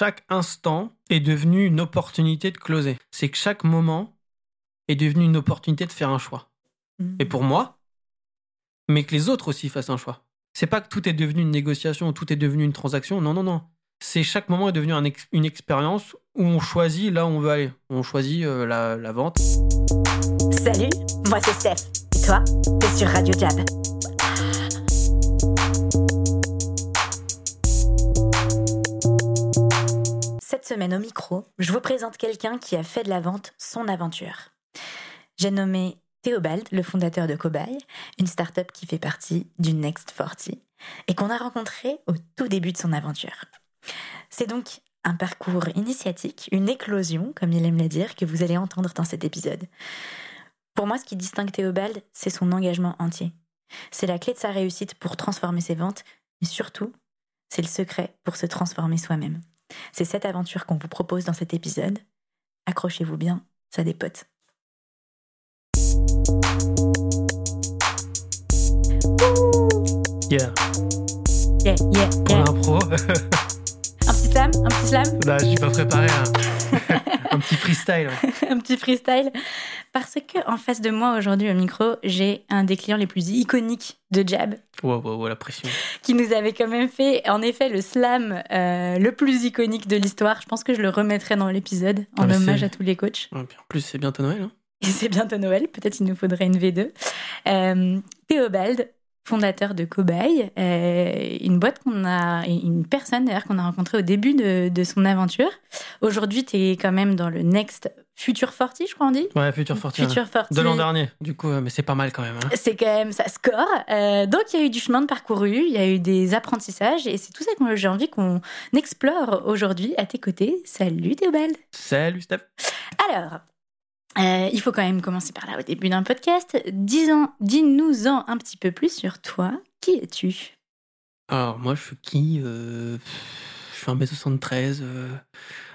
chaque instant est devenu une opportunité de closer. C'est que chaque moment est devenu une opportunité de faire un choix. Et pour moi, mais que les autres aussi fassent un choix. C'est pas que tout est devenu une négociation ou tout est devenu une transaction. Non, non, non. C'est chaque moment est devenu une expérience où on choisit là où on veut aller. On choisit euh, la, la vente. Salut, moi c'est Steph. Et toi, t'es sur Radio Jab. Semaine au micro, je vous présente quelqu'un qui a fait de la vente son aventure. J'ai nommé Théobald, le fondateur de Cobaye, une start-up qui fait partie du Next 40 et qu'on a rencontré au tout début de son aventure. C'est donc un parcours initiatique, une éclosion, comme il aime le dire, que vous allez entendre dans cet épisode. Pour moi, ce qui distingue Théobald, c'est son engagement entier. C'est la clé de sa réussite pour transformer ses ventes, mais surtout, c'est le secret pour se transformer soi-même. C'est cette aventure qu'on vous propose dans cet épisode. Accrochez-vous bien, ça dépote. Yeah. Yeah, yeah, yeah. Un petit slam, un petit slam, Là, je suis pas préparé. hein. un petit freestyle. un petit freestyle. Parce que en face de moi aujourd'hui au micro, j'ai un des clients les plus iconiques de Jab, Wow, wow, wow, la pression. qui nous avait quand même fait, en effet, le slam euh, le plus iconique de l'histoire. Je pense que je le remettrai dans l'épisode en Ah, hommage à tous les coachs. En plus, c'est bientôt Noël. hein. Et c'est bientôt Noël, peut-être il nous faudrait une V2. Euh, Théobald, fondateur de Cobaye, euh, une boîte qu'on a, une personne d'ailleurs qu'on a rencontrée au début de, de son aventure. Aujourd'hui, tu es quand même dans le Next Future 40, je crois on dit. Ouais, Future Fortune. Future 40. De l'an dernier, du coup, euh, mais c'est pas mal quand même. hein. C'est quand même, ça score. Euh, donc, il y a eu du chemin de parcouru, il y a eu des apprentissages, et c'est tout ça que j'ai envie qu'on explore aujourd'hui à tes côtés. Salut Théobald Salut Steph. Alors, euh, il faut quand même commencer par là au début d'un podcast. Dis-en- Dis-nous-en un petit peu plus sur toi. Qui es-tu? Alors, moi, je suis qui Euh, Je suis 1m73. euh,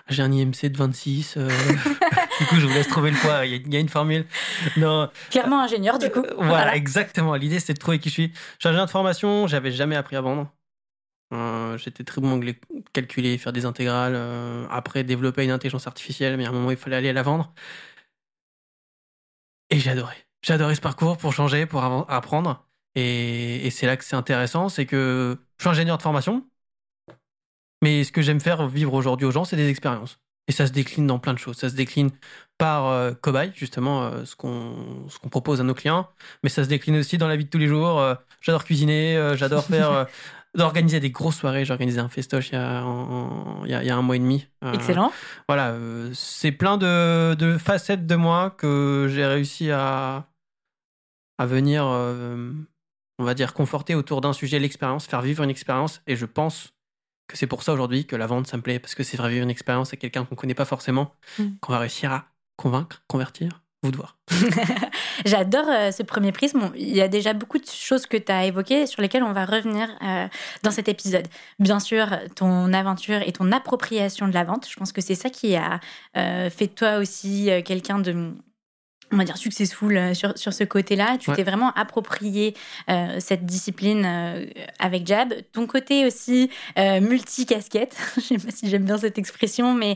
J'ai un IMC de 26. euh, du coup, je vous laisse trouver le poids. Il y a- il y, a une formule. Non, Clairement ingénieur, du coup. Voilà, exactement. L'idée, c'était de trouver qui je suis. Je suis ingénieur de formation. J'avais jamais appris à vendre. Euh, J'étais très bon en anglais, calculer, faire des intégrales. euh, après, développer une intelligence artificielle. Mais à un moment, il fallait aller la vendre. Et j'ai adoré. J'ai adoré ce parcours pour changer, pour apprendre. Et, c'est là que c'est intéressant. C'est que je suis ingénieur de formation. Mais ce que j'aime faire vivre aujourd'hui aux gens, c'est des expériences. Et ça se décline dans plein de choses. Ça se décline par euh, cobaye, justement, euh, ce qu'on propose à nos clients. Mais ça se décline aussi dans la vie de tous les jours. Euh, j'adore cuisiner, euh, j'adore faire, d'organiser des grosses soirées. J'ai organisé un festoche il y a, en- en- il y a, il y a un mois et demi. Euh, Excellent. Voilà, euh, c'est plein de, de facettes de moi que j'ai réussi à, à venir, euh, on va dire, conforter autour d'un sujet, l'expérience, faire vivre une expérience. Et je pense que c'est pour ça aujourd'hui que la vente, ça me plaît, parce que c'est faire vivre une expérience à quelqu'un qu'on connaît pas forcément, Mm. qu'on va réussir à convaincre, convertir, vous de voir. J'adore euh, ce premier prisme. Il y a déjà beaucoup de choses que tu as évoquées sur lesquelles on va revenir euh, dans cet épisode. Bien sûr, ton aventure et ton appropriation de la vente. Je pense que c'est ça qui a euh, fait de toi aussi quelqu'un de on va dire successful sur, sur ce côté-là. Tu Ouais. t'es vraiment approprié euh, cette discipline euh, avec Jab. Ton côté aussi euh, multi-casquette, je sais pas si j'aime bien cette expression, mais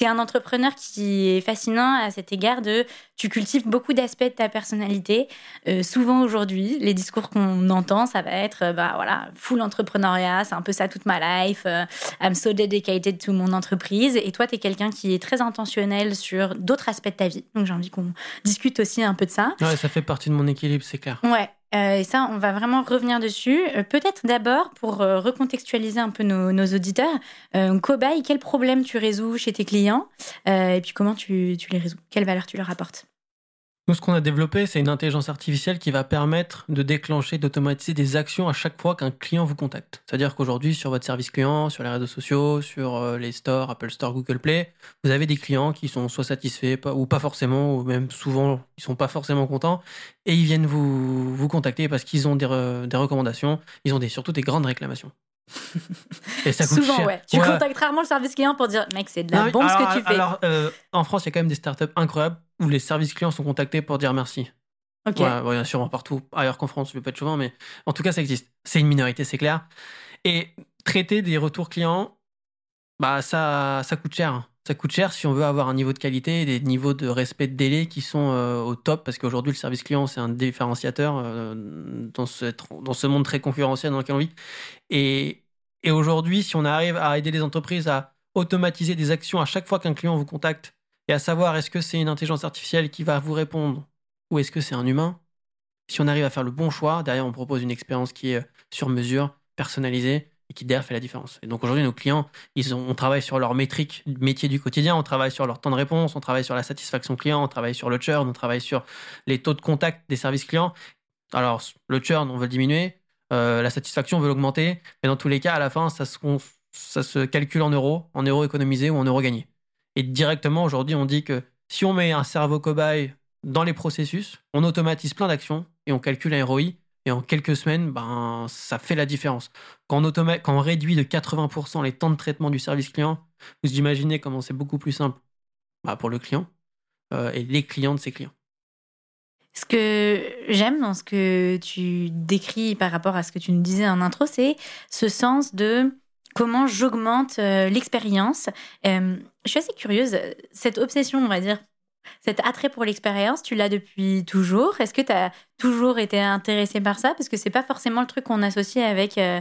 tu es un entrepreneur qui est fascinant à cet égard de tu cultives beaucoup d'aspects de ta personnalité. Euh, souvent aujourd'hui, les discours qu'on entend, ça va être euh, bah voilà, full entrepreneuriat, c'est un peu ça toute ma life. euh, I'm so dedicated to mon entreprise. Et toi, tu es quelqu'un qui est très intentionnel sur d'autres aspects de ta vie. Donc j'ai envie qu'on discute aussi un peu de ça. Ouais, ça fait partie de mon équilibre, c'est clair. Ouais. Euh, et ça, on va vraiment revenir dessus. Euh, Peut-être d'abord pour euh, recontextualiser un peu nos, nos auditeurs. Euh, Cobaye, quel problème tu résous chez tes clients? Euh, et puis comment tu, tu les résous? Quelle valeur tu leur apportes? Nous, ce qu'on a développé, c'est une intelligence artificielle qui va permettre de déclencher, d'automatiser des actions à chaque fois qu'un client vous contacte. C'est-à-dire qu'aujourd'hui, sur votre service client, sur les réseaux sociaux, sur euh, les stores, Apple Store, Google Play, vous avez des clients qui sont soit satisfaits ou pas forcément, ou même souvent, ils sont pas forcément contents, et ils viennent vous, contacter parce qu'ils ont des, re- des recommandations, ils ont surtout des grandes réclamations. Et ça coûte Souvent, cher. ouais. Tu Ouais. contactes rarement le service client pour dire, mec, c'est de la Non, bombe ce que tu fais. Alors, euh, en France, il y a quand même des startups incroyables où les services clients sont contactés pour dire merci. ok. Ouais, ouais, bien sûr, partout ailleurs qu'en France, je vais pas être chauvin, mais en tout cas, ça existe. C'est une minorité, c'est clair. Et traiter des retours clients, Bah, ça, ça coûte cher. Ça coûte cher si on veut avoir un niveau de qualité des niveaux de respect de délai qui sont euh, au top, parce qu'aujourd'hui, le service client, c'est un différenciateur euh, dans, ce, dans ce monde très concurrentiel dans lequel on vit. Et, et aujourd'hui, si on arrive à aider les entreprises à automatiser des actions à chaque fois qu'un client vous contacte et à savoir est-ce que c'est une intelligence artificielle qui va vous répondre ou est-ce que c'est un humain, si on arrive à faire le bon choix, derrière on propose une expérience qui est sur mesure, personnalisée et qui derrière fait la différence. Et donc aujourd'hui nos clients, ils ont, on travaille sur leur métrique métier du quotidien, on travaille sur leur temps de réponse, on travaille sur la satisfaction client, on travaille sur le churn, on travaille sur les taux de contact des services clients. Alors le churn on veut le diminuer, euh, la satisfaction on veut l'augmenter, mais dans tous les cas à la fin ça se, ça se calcule en euros, en euros économisés ou en euros gagnés. Et directement, aujourd'hui, on dit que si on met un cerveau cobaye dans les processus, on automatise plein d'actions et on calcule un ROI. Et en quelques semaines, ben, ça fait la différence. Quand on, quand on réduit de 80% les temps de traitement du service client, vous imaginez comment c'est beaucoup plus simple bah, pour le client euh, et les clients de ses clients. Ce que j'aime dans ce que tu décris par rapport à ce que tu nous disais en intro, c'est ce sens de comment j'augmente euh, l'expérience. Euh, je suis assez curieuse, cette obsession, on va dire, cet attrait pour l'expérience, tu l'as depuis toujours. Est-ce que tu as toujours été intéressé par ça? Parce que c'est pas forcément le truc qu'on associe avec euh,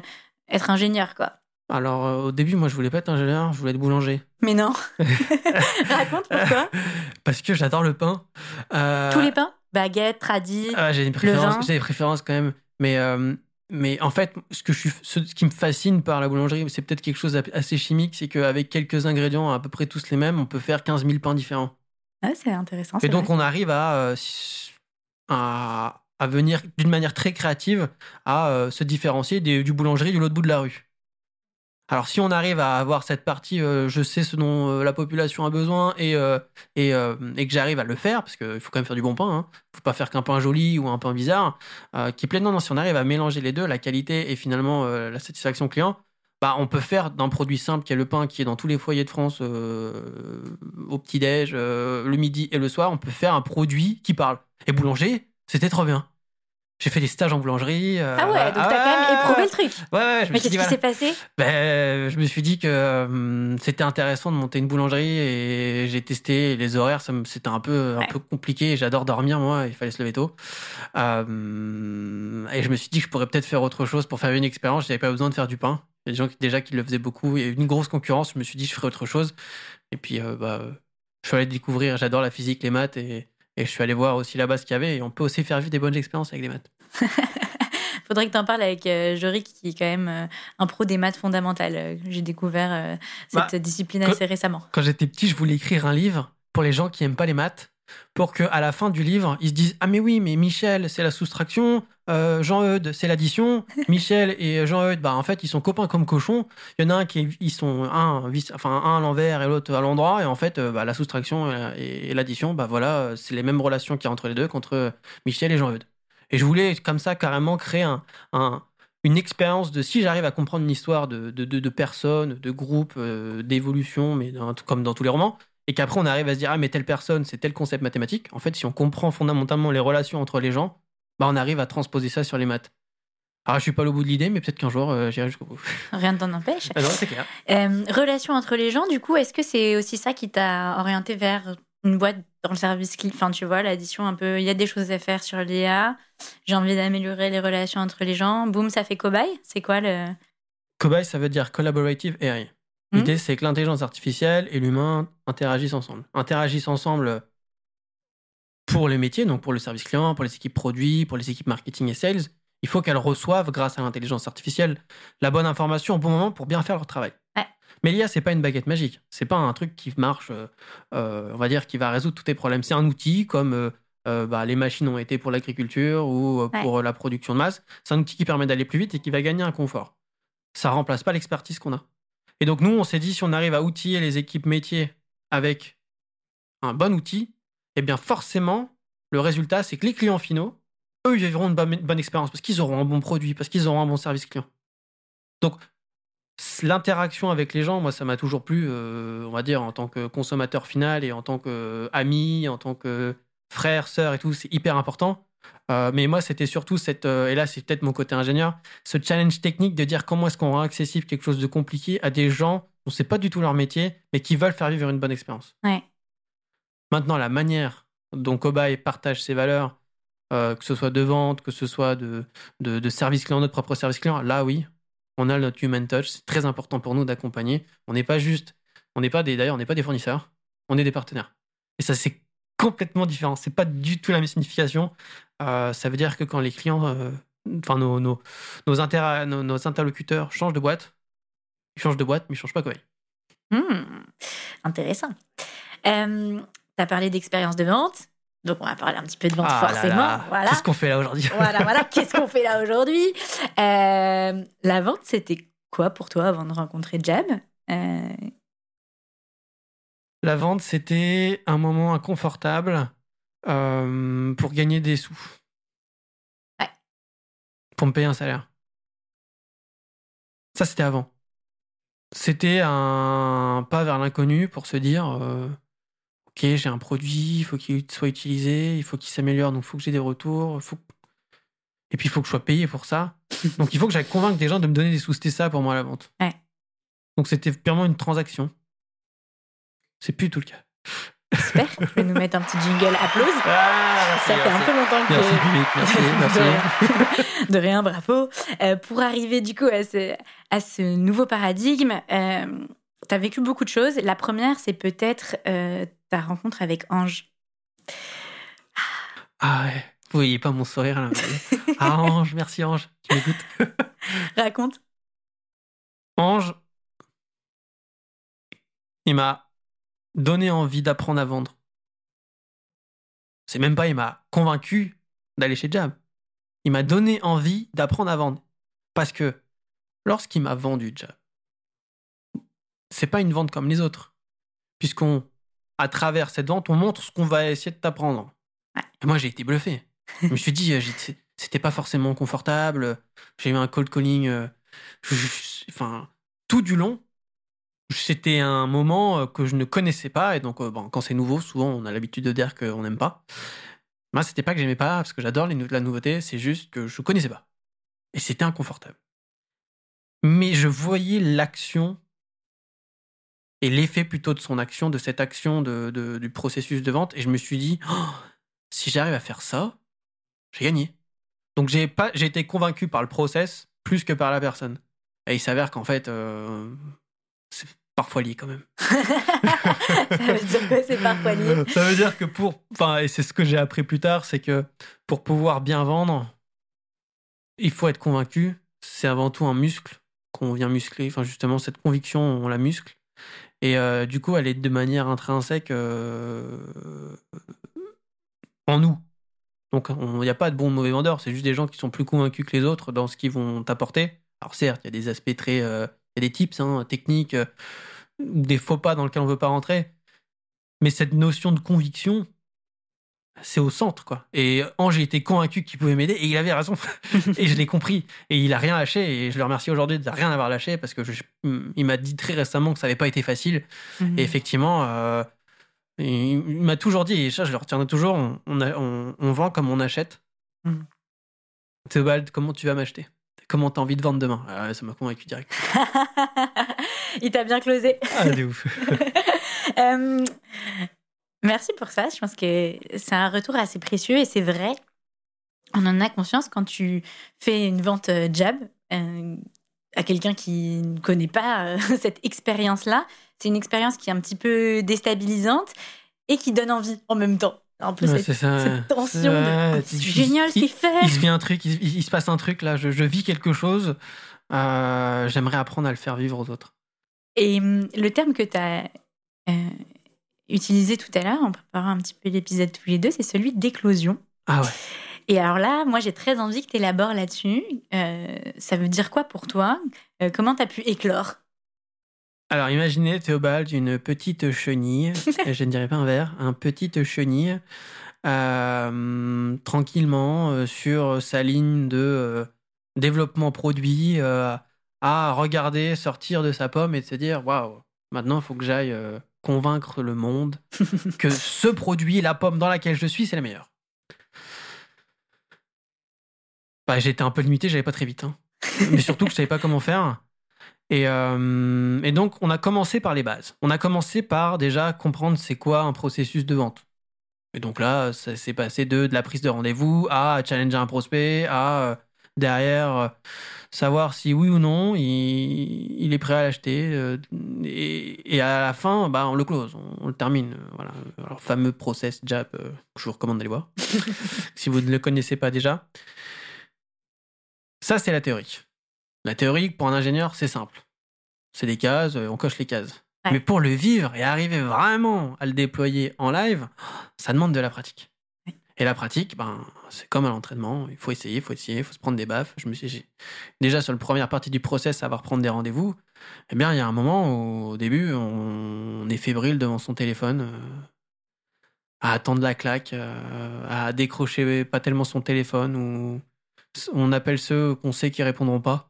être ingénieur, quoi. Alors, au début, moi, je voulais pas être ingénieur, je voulais être boulanger. Mais non Raconte pourquoi Parce que j'adore le pain. Tous les pains? Baguette, tradis, ah, J'ai des préférences, j'ai des préférences quand même. Mais mais en fait, ce, que je ce qui me fascine par la boulangerie, c'est peut-être quelque chose d'assez chimique, c'est qu'avec quelques ingrédients à peu près tous les mêmes, on peut faire 15 000 pains différents. Ah, c'est intéressant. Et donc, on arrive euh, à, à, venir d'une manière très créative à euh, se différencier du boulangerie de l'autre bout de la rue. Alors si on arrive à avoir cette partie, euh, je sais ce dont euh, la population a besoin et, euh, et, que j'arrive à le faire, parce qu'il faut quand même faire du bon pain, il hein. ne faut pas faire qu'un pain joli ou un pain bizarre, qui plaît. Non, non, si on arrive à mélanger les deux, la qualité et finalement la satisfaction client, bah, on peut faire d'un produit simple qui est le pain, qui est dans tous les foyers de France au petit-déj, le midi et le soir, on peut faire un produit qui parle. Et boulanger, c'était trop bien. J'ai fait des stages en boulangerie. Euh, ah ouais, donc t'as quand même éprouvé le truc. Ouais, ouais. Je Mais qu'est-ce qui s'est passé? Ben, Je me suis dit que hum, c'était intéressant de monter une boulangerie et j'ai testé les horaires. C'était un peu, un peu compliqué. J'adore dormir, moi. Il fallait se lever tôt. Hum, et je me suis dit que je pourrais peut-être faire autre chose pour faire une expérience. J'avais pas besoin de faire du pain. Il y a des gens qui, déjà qui le faisaient beaucoup. Il y a une grosse concurrence. Je me suis dit je ferais autre chose. Et puis, euh, bah, je suis allé découvrir. J'adore la physique, les maths et et je suis allé voir aussi là-bas ce qu'il y avait. Et on peut aussi faire vivre des bonnes expériences avec les maths. Faudrait que tu en parles avec euh, Jory, qui est quand même euh, un pro des maths fondamentales. Euh, j'ai découvert cette bah, discipline assez récemment. Quand j'étais petit, je voulais écrire un livre pour les gens qui aiment pas les maths pour qu'à la fin du livre, ils se disent Ah, mais oui, mais Michel, c'est la soustraction, euh, Jean-Eudes, c'est l'addition. Michel et Jean-Eudes, bah, en fait, ils sont copains comme cochons. Il y en a un qui ils sont un, enfin, un à l'envers et l'autre à l'endroit. Et en fait, euh, bah, la soustraction et, l'addition, bah, voilà, c'est les mêmes relations qu'il y a entre les deux, contre Michel et Jean-Eudes. Et je voulais, comme ça, carrément créer un, une expérience de si j'arrive à comprendre une histoire de, de, de, personnes, de groupes, euh, d'évolution, mais comme dans tous les romans, et qu'après on arrive à se dire ah mais telle personne c'est tel concept mathématique. En fait si on comprend fondamentalement les relations entre les gens bah on arrive à transposer ça sur les maths. Alors je suis pas au bout de l'idée mais peut-être qu'un jour euh, j'irai jusqu'au bout. Rien ne t'en empêche. Ah c'est clair. Euh, relations entre les gens du coup est-ce que c'est aussi ça qui t'a orienté vers une boîte dans le service client enfin tu vois l'addition un peu il y a des choses à faire sur l'IA j'ai envie d'améliorer les relations entre les gens. Boum ça fait cobaye. C'est quoi le cobaye ça veut dire collaborative AI L'idée, hmm. c'est que l'intelligence artificielle et l'humain interagissent ensemble. Interagissent ensemble pour les métiers, donc pour le service client, pour les équipes produits, pour les équipes marketing et sales. Il faut qu'elles reçoivent, grâce à l'intelligence artificielle, la bonne information au bon moment pour bien faire leur travail. Mais l'IA, c'est pas une baguette magique. C'est pas un truc qui marche, euh, euh, on va dire, qui va résoudre tous tes problèmes. C'est un outil comme euh, bah, les machines ont été pour l'agriculture ou pour la production de masse. C'est un outil qui permet d'aller plus vite et qui va gagner un confort. Ça remplace pas l'expertise qu'on a. Et donc, nous, on s'est dit, si on arrive à outiller les équipes métiers avec un bon outil, eh bien, forcément, le résultat, c'est que les clients finaux, eux, ils vivront une bonne, expérience parce qu'ils auront un bon produit, parce qu'ils auront un bon service client. Donc, l'interaction avec les gens, moi, ça m'a toujours plu, euh, on va dire, en tant que consommateur final et en tant qu'ami, en tant que frère, sœur et tout, c'est hyper important. Euh, mais moi, c'était surtout cette, euh, et là, c'est peut-être mon côté ingénieur, ce challenge technique de dire comment est-ce qu'on rend accessible quelque chose de compliqué à des gens dont c'est pas du tout leur métier, mais qui veulent faire vivre une bonne expérience. Ouais. Maintenant, la manière dont Cobaye partage ses valeurs, euh, que ce soit de vente, que ce soit de, de, de service client, notre propre service client, là, oui, on a notre human touch. C'est très important pour nous d'accompagner. On n'est pas juste, on n'est pas des, d'ailleurs, on n'est pas des fournisseurs, on est des partenaires. Et ça, c'est complètement différent. C'est pas du tout la même signification. Euh, ça veut dire que quand les clients, euh, enfin nos, nos, nos, inter- nos, nos interlocuteurs changent de boîte, ils changent de boîte, mais ils changent pas quoi. Hmm, intéressant. Euh, tu as parlé d'expérience de vente. Donc, on va parler un petit peu de vente Ah forcément. là, Voilà. Qu'est-ce qu'on fait là aujourd'hui? Voilà, voilà. Qu'est-ce qu'on fait là aujourd'hui? Euh, La vente, c'était quoi pour toi avant de rencontrer Euh, La vente, c'était un moment inconfortable euh, pour gagner des sous. Ouais. Pour me payer un salaire. Ça, c'était avant. C'était un pas vers l'inconnu pour se dire euh, Ok, j'ai un produit, il faut qu'il soit utilisé, il faut qu'il s'améliore, donc il faut que j'ai des retours. Faut... Et puis, il faut que je sois payé pour ça. donc, il faut que j'aille convaincre des gens de me donner des sous. C'était ça pour moi, la vente. Ouais. Donc, c'était purement une transaction. C'est plus tout le cas. Super. Tu peux nous mettre un petit jingle applause Ah, Ça fait un peu longtemps que. Merci merci, merci. De rien. De rien, bravo. Euh, pour arriver du coup à ce, à ce nouveau paradigme, tu as vécu beaucoup de choses. La première, c'est peut-être euh, ta rencontre avec Ange. Ah ouais, vous voyez pas mon sourire là. Ah Ange, merci Ange, tu m'écoutes. Raconte. Ange, il m'a donné envie d'apprendre à vendre. C'est même pas il m'a convaincu d'aller chez Jab. Il m'a donné envie d'apprendre à vendre. Parce que lorsqu'il m'a vendu Jab, c'est pas une vente comme les autres. Puisqu'on, à travers cette vente, on montre ce qu'on va essayer de t'apprendre. Ouais. Et moi, j'ai été bluffé. Je me suis dit, euh, c'était pas forcément confortable. J'ai eu un cold calling. euh, enfin, tout du long, c'était un moment euh, que je ne connaissais pas. Et donc, euh, bon, quand c'est nouveau, souvent, on a l'habitude de dire qu'on n'aime pas. Moi, c'était pas que j'aimais pas, parce que j'adore la nouveauté, c'est juste que je connaissais pas. Et c'était inconfortable. Mais je voyais l'action et l'effet plutôt de son action, de cette action de, du processus de vente. Et je me suis dit, Oh, si j'arrive à faire ça, j'ai gagné. Donc j'ai j'ai été convaincu par le process plus que par la personne. Et il s'avère qu'en fait, euh, c'est parfois lié quand même. Ça veut dire quoi, c'est parfois lié? Ça veut dire que pour, enfin, et c'est ce que j'ai appris plus tard, c'est que pour pouvoir bien vendre, il faut être convaincu. C'est avant tout un muscle qu'on vient muscler. Enfin, justement, cette conviction, on la muscle. Et euh, du coup, elle est de manière intrinsèque euh, en nous. Donc, il n'y a pas de bons ou de mauvais vendeurs. C'est juste des gens qui sont plus convaincus que les autres dans ce qu'ils vont t'apporter. Alors, certes, il y a des aspects très. euh, y a des tips hein, techniques, euh, des faux pas dans lesquels on ne veut pas rentrer. Mais cette notion de conviction, c'est au centre, quoi. Et Ange était convaincu qu'il pouvait m'aider et il avait raison. et je l'ai compris. Et il a rien lâché. Et je le remercie aujourd'hui de rien avoir lâché parce que je- il m'a dit très récemment que ça n'avait pas été facile. Mhm. Et effectivement, euh, il, m'a toujours dit, et ça je le retiendrai toujours, on, on, a- on- on vend comme on achète. Mhm. Théobald, comment tu vas m'acheter? Comment t'as envie de vendre demain Ah Ça m'a convaincu direct. Il t'a bien closé. Ah, de ouf. Euh, merci pour ça. Je pense que c'est un retour assez précieux et c'est vrai. On en a conscience quand tu fais une vente euh, jab euh, à quelqu'un qui ne connaît pas cette expérience-là. C'est une expérience qui est un petit peu déstabilisante et qui donne envie en même temps. Un peu Ouais, cette, c'est ça. cette tension Ouais, c'est il- génial ce il- qu'il fait. il se vit un truc, il, il- il se passe un truc là, je, je vis quelque chose. euh, J'aimerais apprendre à le faire vivre aux autres. Et hum, le terme que tu as utilisé tout à l'heure en préparant un petit peu l'épisode tous les deux, c'est celui d'éclosion. Ah ouais. Et alors là, moi, j'ai très envie que tu élabores là-dessus. Euh, ça veut dire quoi pour toi? Euh, Comment tu as pu éclore? Alors imaginez Théobald, une petite chenille, je ne dirais pas un verre, un petite chenille, euh, tranquillement euh, sur sa ligne de euh, développement produit, à regarder sortir de sa pomme et de se dire waouh, maintenant il faut que j'aille convaincre le monde que ce produit, la pomme dans laquelle je suis, c'est la meilleure. bah, j'étais un peu limité, j'allais pas très vite. hein. Mais surtout que je savais pas comment faire. Et, euh, et donc, on a commencé par les bases. On a commencé par déjà comprendre c'est quoi un processus de vente. Et donc là, ça s'est passé de, de la prise de rendez-vous à challenger un prospect, à euh, derrière euh, savoir si oui ou non il, il est prêt à l'acheter. et, à la fin, bah, on le close, on, le termine. Voilà. Alors, fameux process JAP je vous recommande d'aller voir si vous ne le connaissez pas déjà. Ça, c'est la théorie. La théorie, pour un ingénieur, c'est simple. C'est des cases, euh, on coche les cases. Ouais. Mais pour le vivre et arriver vraiment à le déployer en live, ça demande de la pratique. Ouais. Et la pratique, ben, c'est comme à l'entraînement. Il faut essayer, il faut essayer, il faut se prendre des baffes. Je me suis déjà sur la première partie du process, savoir prendre des rendez-vous. Eh bien, il y a un moment où, au début, on, on est fébrile devant son téléphone, euh, à attendre la claque, euh, à décrocher pas tellement son téléphone ou on appelle ceux qu'on sait qui répondront pas.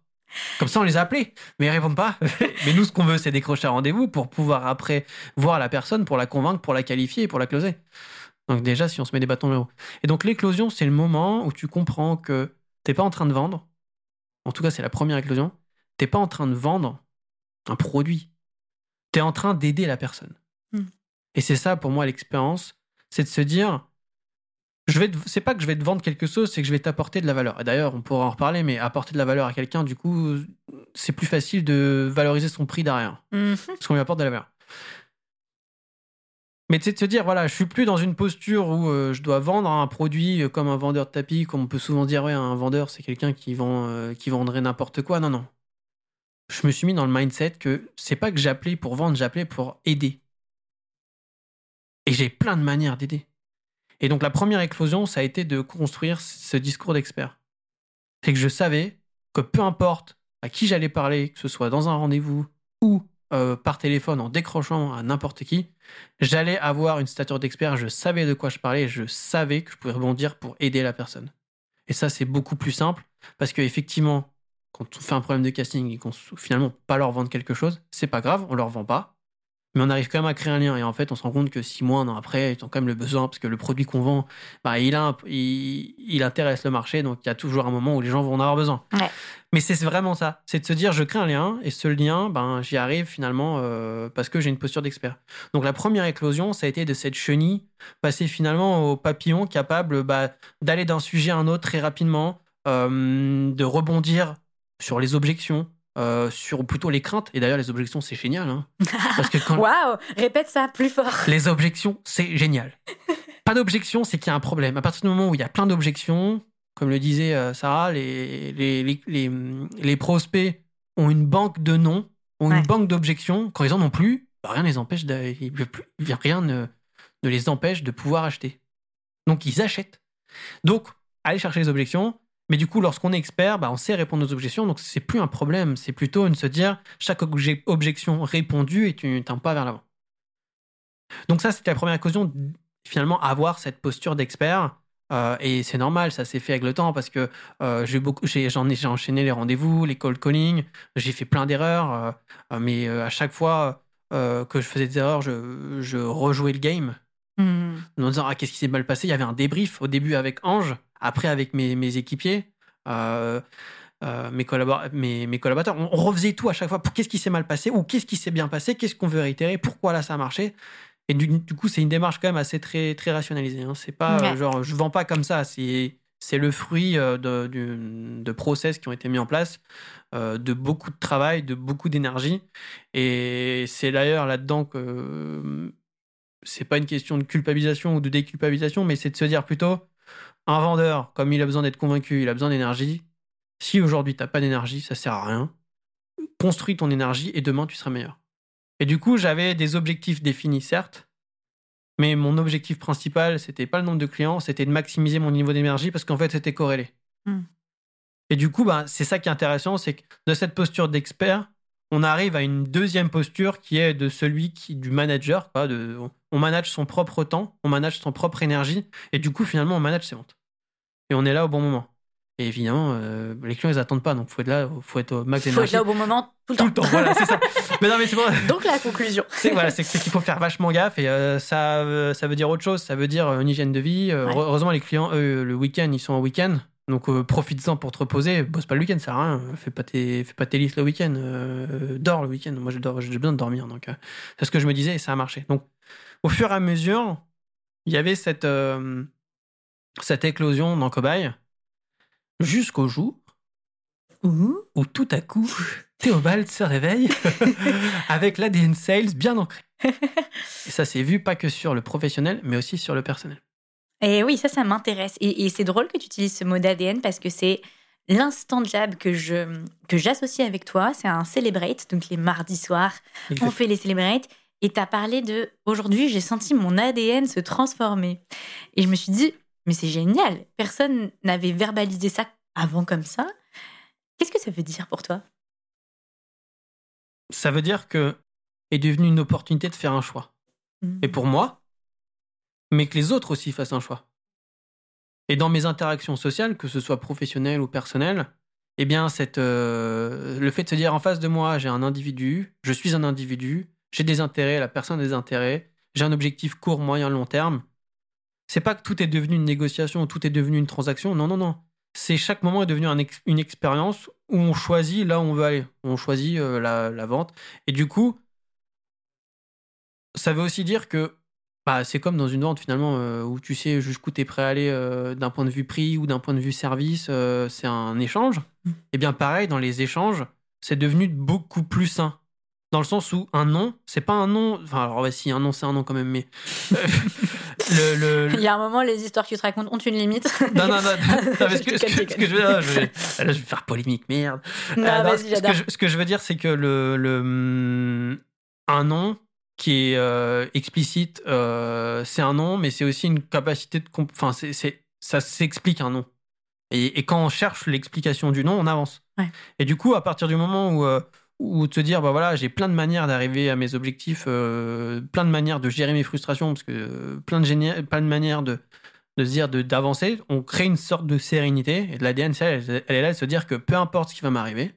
Comme ça, on les a appelés, mais ils répondent pas. mais nous, ce qu'on veut, c'est décrocher un rendez-vous pour pouvoir après voir la personne, pour la convaincre, pour la qualifier et pour la closer. Donc déjà, si on se met des bâtons dans les roues. Et donc l'éclosion, c'est le moment où tu comprends que t'es pas en train de vendre. En tout cas, c'est la première éclosion. T'es pas en train de vendre un produit. T'es en train d'aider la personne. Hmm. Et c'est ça pour moi l'expérience, c'est de se dire, je vais, c'est pas que je vais te vendre quelque chose, c'est que je vais t'apporter de la valeur. Et d'ailleurs, on pourra en reparler, mais apporter de la valeur à quelqu'un, du coup, c'est plus facile de valoriser son prix derrière Mhm. parce qu'on lui apporte de la valeur. Mais c'est de se dire, voilà, je suis plus dans une posture où euh, je dois vendre un produit euh, comme un vendeur de tapis, comme on peut souvent dire, ouais, un vendeur, c'est quelqu'un qui vend, euh, qui vendrait n'importe quoi. Non, non. Je me suis mis dans le mindset que c'est pas que j'appelais pour vendre, j'appelais pour aider. Et j'ai plein de manières d'aider. Et donc la première éclosion, ça a été de construire ce discours d'expert. C'est que je savais que peu importe à qui j'allais parler, que ce soit dans un rendez-vous ou euh, par téléphone en décrochant à n'importe qui, j'allais avoir une stature d'expert, je savais de quoi je parlais, je savais que je pouvais rebondir pour aider la personne. Et ça, c'est beaucoup plus simple parce que effectivement, quand on fait un problème de casting et qu'on finalement pas leur vendre quelque chose, c'est pas grave, on leur vend pas. Mais on arrive quand même à créer un lien et en fait, on se rend compte que six mois, un an après, ils ont quand même le besoin parce que le produit qu'on vend, bah, il, a un- il, il intéresse le marché, donc il y a toujours un moment où les gens vont en avoir besoin. Ouais. Mais c'est vraiment ça, c'est de se dire je crée un lien et ce lien, ben j'y arrive finalement euh, parce que j'ai une posture d'expert. Donc la première éclosion, ça a été de cette chenille passer finalement au papillon capable bah, d'aller d'un sujet à un autre très rapidement, euh, de rebondir sur les objections, euh, sur plutôt les craintes. Et d'ailleurs les objections c'est génial, hein. parce que quand Waouh Répète ça plus fort. les objections c'est génial. Pas d'objection, c'est qu'il y a un problème. À partir du moment où il y a plein d'objections, comme le disait euh, Sarah, les, les, les, les, les prospects ont une banque de noms, ont Ouais. une banque d'objections. Quand ils en ont plus, bah, rien ne les empêche de, rien ne, ne les empêche de pouvoir acheter. Donc ils achètent. Donc allez chercher les objections. Mais du coup, lorsqu'on est expert, bah, on sait répondre aux objections. Donc c'est plus un problème. C'est plutôt une se dire chaque obje- objection répondue est une- un pas vers l'avant. Donc ça, c'était la première caution. Finalement, avoir cette posture d'expert. Euh, et c'est normal, ça s'est fait avec le temps parce que euh, j'ai beaucoup, j'en ai, j'ai enchaîné les rendez-vous, les cold calling, j'ai fait plein d'erreurs, euh, mais à chaque fois que je faisais des erreurs, je, je rejouais le game Mhm. en me disant ah, qu'est-ce qui s'est mal passé? Il y avait un débrief au début avec Ange, après avec mes, mes équipiers, euh, euh, mes, collabora- mes, mes collaborateurs. On, on refaisait tout à chaque fois pour qu'est-ce qui s'est mal passé ou qu'est-ce qui s'est bien passé, qu'est-ce qu'on veut réitérer, pourquoi là ça a marché. Et du, du coup, c'est une démarche quand même assez très, très rationalisée. hein. C'est pas Ouais. genre je vends pas comme ça. C'est c'est le fruit euh, de, de process qui ont été mis en place, euh, de beaucoup de travail, de beaucoup d'énergie. Et c'est d'ailleurs là-dedans que euh, c'est pas une question de culpabilisation ou de déculpabilisation, mais c'est de se dire plutôt un vendeur, comme il a besoin d'être convaincu, il a besoin d'énergie. Si aujourd'hui t'as pas d'énergie, ça sert à rien. Construis ton énergie et demain tu seras meilleur. Et du coup, j'avais des objectifs définis, certes, mais mon objectif principal, c'était pas le nombre de clients, c'était de maximiser mon niveau d'énergie parce qu'en fait, c'était corrélé. Hmm. Et du coup, bah, c'est ça qui est intéressant, c'est que de cette posture d'expert, on arrive à une deuxième posture qui est de celui qui, du manager. Quoi, de, on- manage son propre temps, on manage son propre énergie, et du coup, finalement, on manage ses ventes. Et on est là au bon moment. Et évidemment, euh, les clients, ils attendent pas, donc faut être là, faut être au max Faut être d'énergie. là au bon moment tout le Tout temps. le temps, voilà, c'est ça. Mais non, mais c'est bon. Donc la conclusion. C'est voilà, c'est qu'il faut faire vachement gaffe et euh, ça, euh, ça veut dire autre chose. Ça veut dire une hygiène de vie. Ouais. Heureusement, les clients, eux, le week-end, ils sont en week-end. Donc euh, profites-en pour te reposer, bosse pas le week-end, ça sert à rien. Fais pas tes, fais pas tes listes le week-end, euh, dors le week-end. Moi, j'ai besoin de dormir, donc euh, c'est ce que je me disais et ça a marché. Donc, au fur et à mesure, il y avait cette, euh, cette éclosion dans Cobaye jusqu'au jour Ouh. où tout à coup, Théobald se réveille avec l'ADN Sales bien ancré. Et ça s'est vu pas que sur le professionnel, mais aussi sur le personnel. Et oui, ça, ça m'intéresse. Et, et c'est drôle que tu utilises ce mot d'ADN parce que c'est l'instant jab que je que j'associe avec toi. C'est un celebrate, donc les mardis soirs, on fait les celebrate. Et tu as parlé de aujourd'hui, j'ai senti mon ADN se transformer. Et je me suis dit, mais c'est génial. Personne n'avait verbalisé ça avant comme ça. Qu'est-ce que ça veut dire pour toi? Ça veut dire que est devenu une opportunité de faire un choix. Mm. Et pour moi, mais que les autres aussi fassent un choix. Et dans mes interactions sociales, que ce soit professionnelles ou personnelles, eh bien, cette, euh, le fait de se dire en face de moi, j'ai un individu, je suis un individu, j'ai des intérêts, la personne a des intérêts, j'ai un objectif court, moyen, long terme. C'est pas que tout est devenu une négociation, tout est devenu une transaction. Non, non, non. C'est chaque moment est devenu un ex- une expérience où on choisit là où on veut aller. On choisit euh, la, la vente. Et du coup, ça veut aussi dire que bah, c'est comme dans une vente finalement euh, où tu sais jusqu'où tu es prêt à aller euh, d'un point de vue prix ou d'un point de vue service, c'est un échange. Mm. Et bien pareil, dans les échanges, c'est devenu beaucoup plus sain. Dans le sens où un non, c'est pas un non. Enfin, alors, ouais, si, un non, c'est un non quand même, mais. euh, le, le- le- Il y a un moment, les histoires que tu te racontes ont une limite. Non, non, non, ce que, Je ce que- déconne, ce que je veux dire, je vais, là, je vais faire polémique, merde. Non, Euh, non, vas-y, ce, que je, ce que je veux dire, c'est que le, le, hum, un nom qui est euh, explicite, euh, c'est un nom, mais c'est aussi une capacité de. comp- Enfin, c'est, c'est- ça s'explique un nom. Et, et quand on cherche l'explication du nom, on avance. Ouais. Et du coup, à partir du moment où, euh, où te dire, bah voilà, j'ai plein de manières d'arriver à mes objectifs, euh, plein de manières de gérer mes frustrations, parce que euh, plein de, génie- plein de manières de, de se dire de- d'avancer, on crée une sorte de sérénité. Et de l'ADN, elle, elle, est là, de se dire que peu importe ce qui va m'arriver,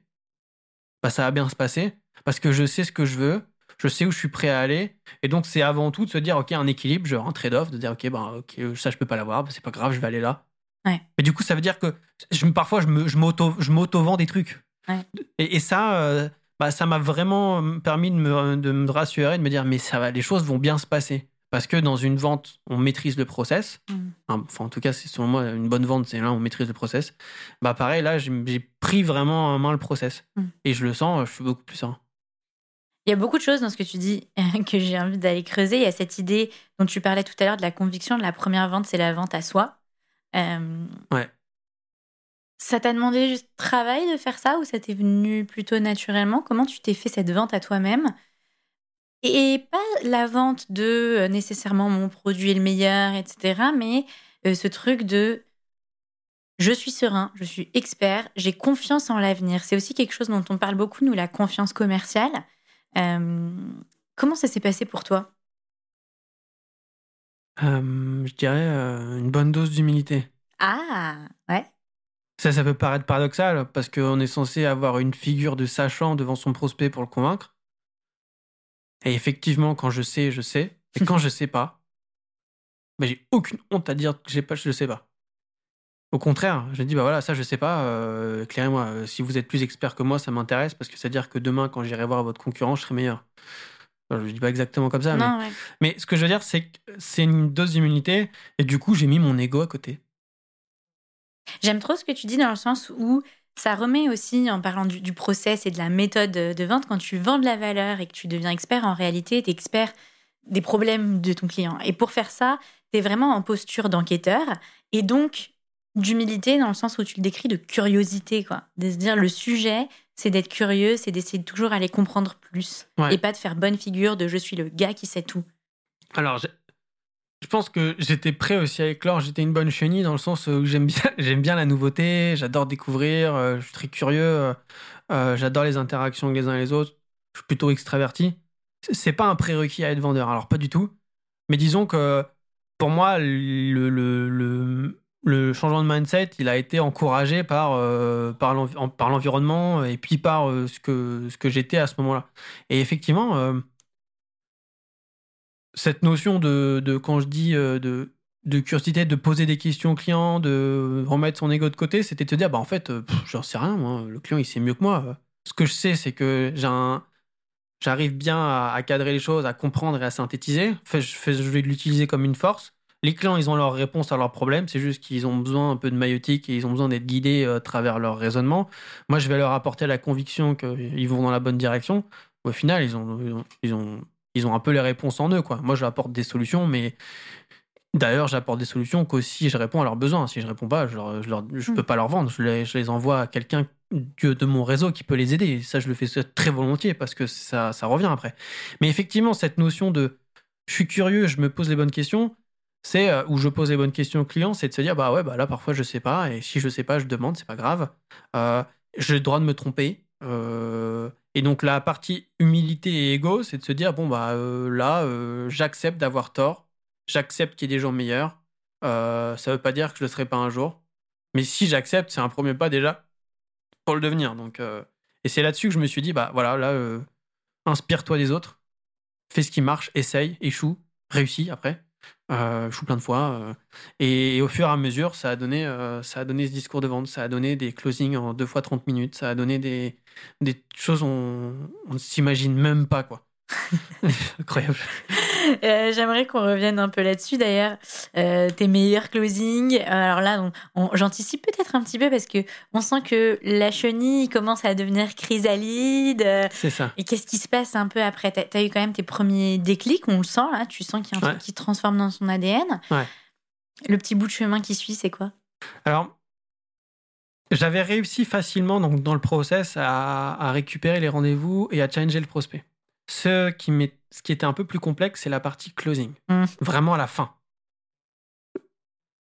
bah, ça va bien se passer, parce que je sais ce que je veux, je sais où je suis prêt à aller. Et donc, c'est avant tout de se dire, OK, un équilibre, genre un trade-off, de dire, OK, bah, ok, ça, je peux pas l'avoir, bah, c'est pas grave, je vais aller là. Ouais. Et du coup, ça veut dire que je, parfois, je me- je m'auto- je m'auto-vends des trucs. Ouais. Et, et ça, euh, bah, ça m'a vraiment permis de me, de me rassurer, de me dire, mais ça va, les choses vont bien se passer. Parce que dans une vente, on maîtrise le process. Mm. Enfin, en tout cas, c'est selon moi, une bonne vente, c'est là, on maîtrise le process. Bah, pareil, là, j'ai pris vraiment en main le process. Mm. Et je le sens, je suis beaucoup plus serein. Il y a beaucoup de choses dans ce que tu dis que j'ai envie d'aller creuser. Il y a cette idée dont tu parlais tout à l'heure de la conviction de la première vente, c'est la vente à soi. Euh, Ouais. Ça t'a demandé juste travail de faire ça ou ça t'est venu plutôt naturellement? Comment tu t'es fait cette vente à toi-même? Et pas la vente de euh, nécessairement mon produit est le meilleur, etc. Mais euh, ce truc de je suis serein, je suis expert, j'ai confiance en l'avenir. C'est aussi quelque chose dont on parle beaucoup, nous, la confiance commerciale. Euh, comment ça s'est passé pour toi? Je dirais euh, une bonne dose d'humilité. Ah, ouais. Ça, ça peut paraître paradoxal parce qu'on est censé avoir une figure de sachant devant son prospect pour le convaincre. Et effectivement, quand je sais, je sais. Et quand je sais pas, bah, j'ai aucune honte à dire que j'ai pas, je sais pas. Au contraire, je dis bah voilà, ça je sais pas. Euh, éclairez-moi. Euh, Si vous êtes plus expert que moi, ça m'intéresse parce que c'est à dire que demain, quand j'irai voir votre concurrent, je serai meilleur. Alors, je dis pas exactement comme ça, mais, Non, ouais. mais ce que je veux dire, c'est que c'est une dose d'humilité et du coup, j'ai mis mon ego à côté. J'aime trop ce que tu dis dans le sens où ça remet aussi, en parlant du, du process et de la méthode de vente, quand tu vends de la valeur et que tu deviens expert, en réalité, tu es expert des problèmes de ton client. Et pour faire ça, tu es vraiment en posture d'enquêteur et donc d'humilité dans le sens où tu le décris de curiosité, quoi. De se dire le sujet, c'est d'être curieux, c'est d'essayer de toujours aller comprendre plus Ouais. et pas de faire bonne figure de je suis le gars qui sait tout. Alors, je, pense que j'étais prêt aussi à éclore. J'étais une bonne chenille dans le sens où j'aime bien, j'aime bien la nouveauté, j'adore découvrir, euh, je suis très curieux, euh, euh, j'adore les interactions avec les uns et les autres. Je suis plutôt extraverti. C'est- pas un prérequis à être vendeur, alors pas du tout. Mais disons que pour moi, le, le, le, changement de mindset, il a été encouragé par, euh, par l'envi- en- par l'environnement et puis par euh, ce que, ce que j'étais à ce moment-là. Et effectivement, euh, cette notion de, quand je dis euh, de curiosité, de poser des questions au client, de remettre son ego de côté, c'était de te dire, bah en fait, euh, j'en sais rien, moi, le client il sait mieux que moi. Ce que je sais, c'est que j'arrive bien à, cadrer les choses, à comprendre et à synthétiser. je, vais l'utiliser comme une force. Les clients, ils ont leur réponse à leurs problèmes. C'est juste qu'ils ont besoin un peu de maïotique et ils ont besoin d'être guidés euh, à travers leur raisonnement. Moi, je vais leur apporter la conviction qu'ils vont dans la bonne direction. Au final, ils ont un peu les réponses en eux. Quoi. Moi, je leur apporte des solutions, mais D'ailleurs, j'apporte des solutions qu'aussi je réponds à leurs besoins. Si je réponds pas, je ne je hmm. peux pas leur vendre. Je les, je les envoie à quelqu'un de mon réseau qui peut les aider. ça, je le fais très volontiers parce que ça, ça revient après. Mais effectivement, cette notion de je suis curieux, je me pose les bonnes questions, c'est euh, où je pose les bonnes questions au client, c'est de se dire bah ouais, bah là parfois je sais pas et si je sais pas, je demande, c'est pas grave. Euh, j'ai le droit de me tromper. Euh, et donc la partie humilité et ego, c'est de se dire bon bah là, j'accepte d'avoir tort j'accepte qu'il y ait des gens meilleurs. Euh, ça veut pas dire que je le serai pas un jour. Mais si j'accepte, c'est un premier pas déjà pour le devenir. Donc, euh, et c'est là-dessus que je me suis dit, bah voilà, là, euh, inspire-toi des autres, fais ce qui marche, essaye, échoue, réussis après. Échoue plein de fois. Et, au fur et à mesure, ça a, donné, ça a donné ce discours de vente, ça a donné des closings en deux fois 30 minutes, ça a donné des, des choses on ne s'imagine même pas. quoi. Incroyable. Euh, j'aimerais qu'on revienne un peu là-dessus d'ailleurs. Euh, tes meilleurs closings. Alors là, j'anticipe peut-être un petit peu parce que on sent que la chenille commence à devenir chrysalide. C'est ça. Et qu'est-ce qui se passe un peu après? Tu as eu quand même tes premiers déclics, on le sent là. Tu sens qu'il y a un truc qui transforme dans son ADN. Ouais. Le petit bout de chemin qui suit, c'est quoi? Alors, j'avais réussi facilement donc, dans le process à, à récupérer les rendez-vous et à changer le prospect. Ce qui, ce qui était un peu plus complexe, c'est la partie closing. Mmh. Vraiment à la fin.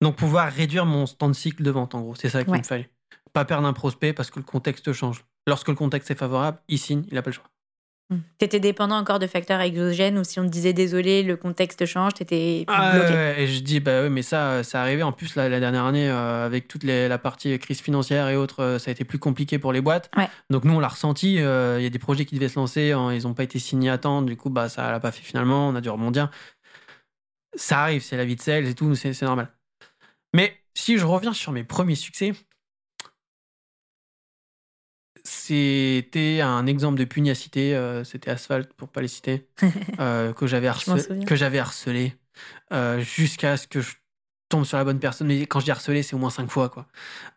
Donc pouvoir réduire mon stand cycle de vente, en gros. C'est ça qu'il me fallait. Pas perdre un prospect parce que le contexte change. Lorsque le contexte est favorable, il signe, il n'a pas le choix. Hmm. T'étais dépendant encore de facteurs exogènes ou si on te disait désolé, le contexte change, t'étais ah, bloqué. et je dis bah oui, mais ça, ça arrivait en plus la, dernière année euh, avec toute la partie crise financière et autres, euh, ça a été plus compliqué pour les boîtes. Donc nous on l'a ressenti. Euh, il y a des projets qui devaient se lancer, hein, ils n'ont pas été signés à temps, du coup bah ça l'a pas fait finalement. On a dû rebondir. Ça arrive, c'est la vie de sales et tout, c'est normal. Mais si je reviens sur mes premiers succès, c'était un exemple de pugnacité. Euh, c'était Asphalt, pour pas les citer, euh, que j'avais harcelé, que j'avais harcelé euh, jusqu'à ce que je tombe sur la bonne personne. Mais quand je dis harcelé, c'est au moins cinq fois, quoi,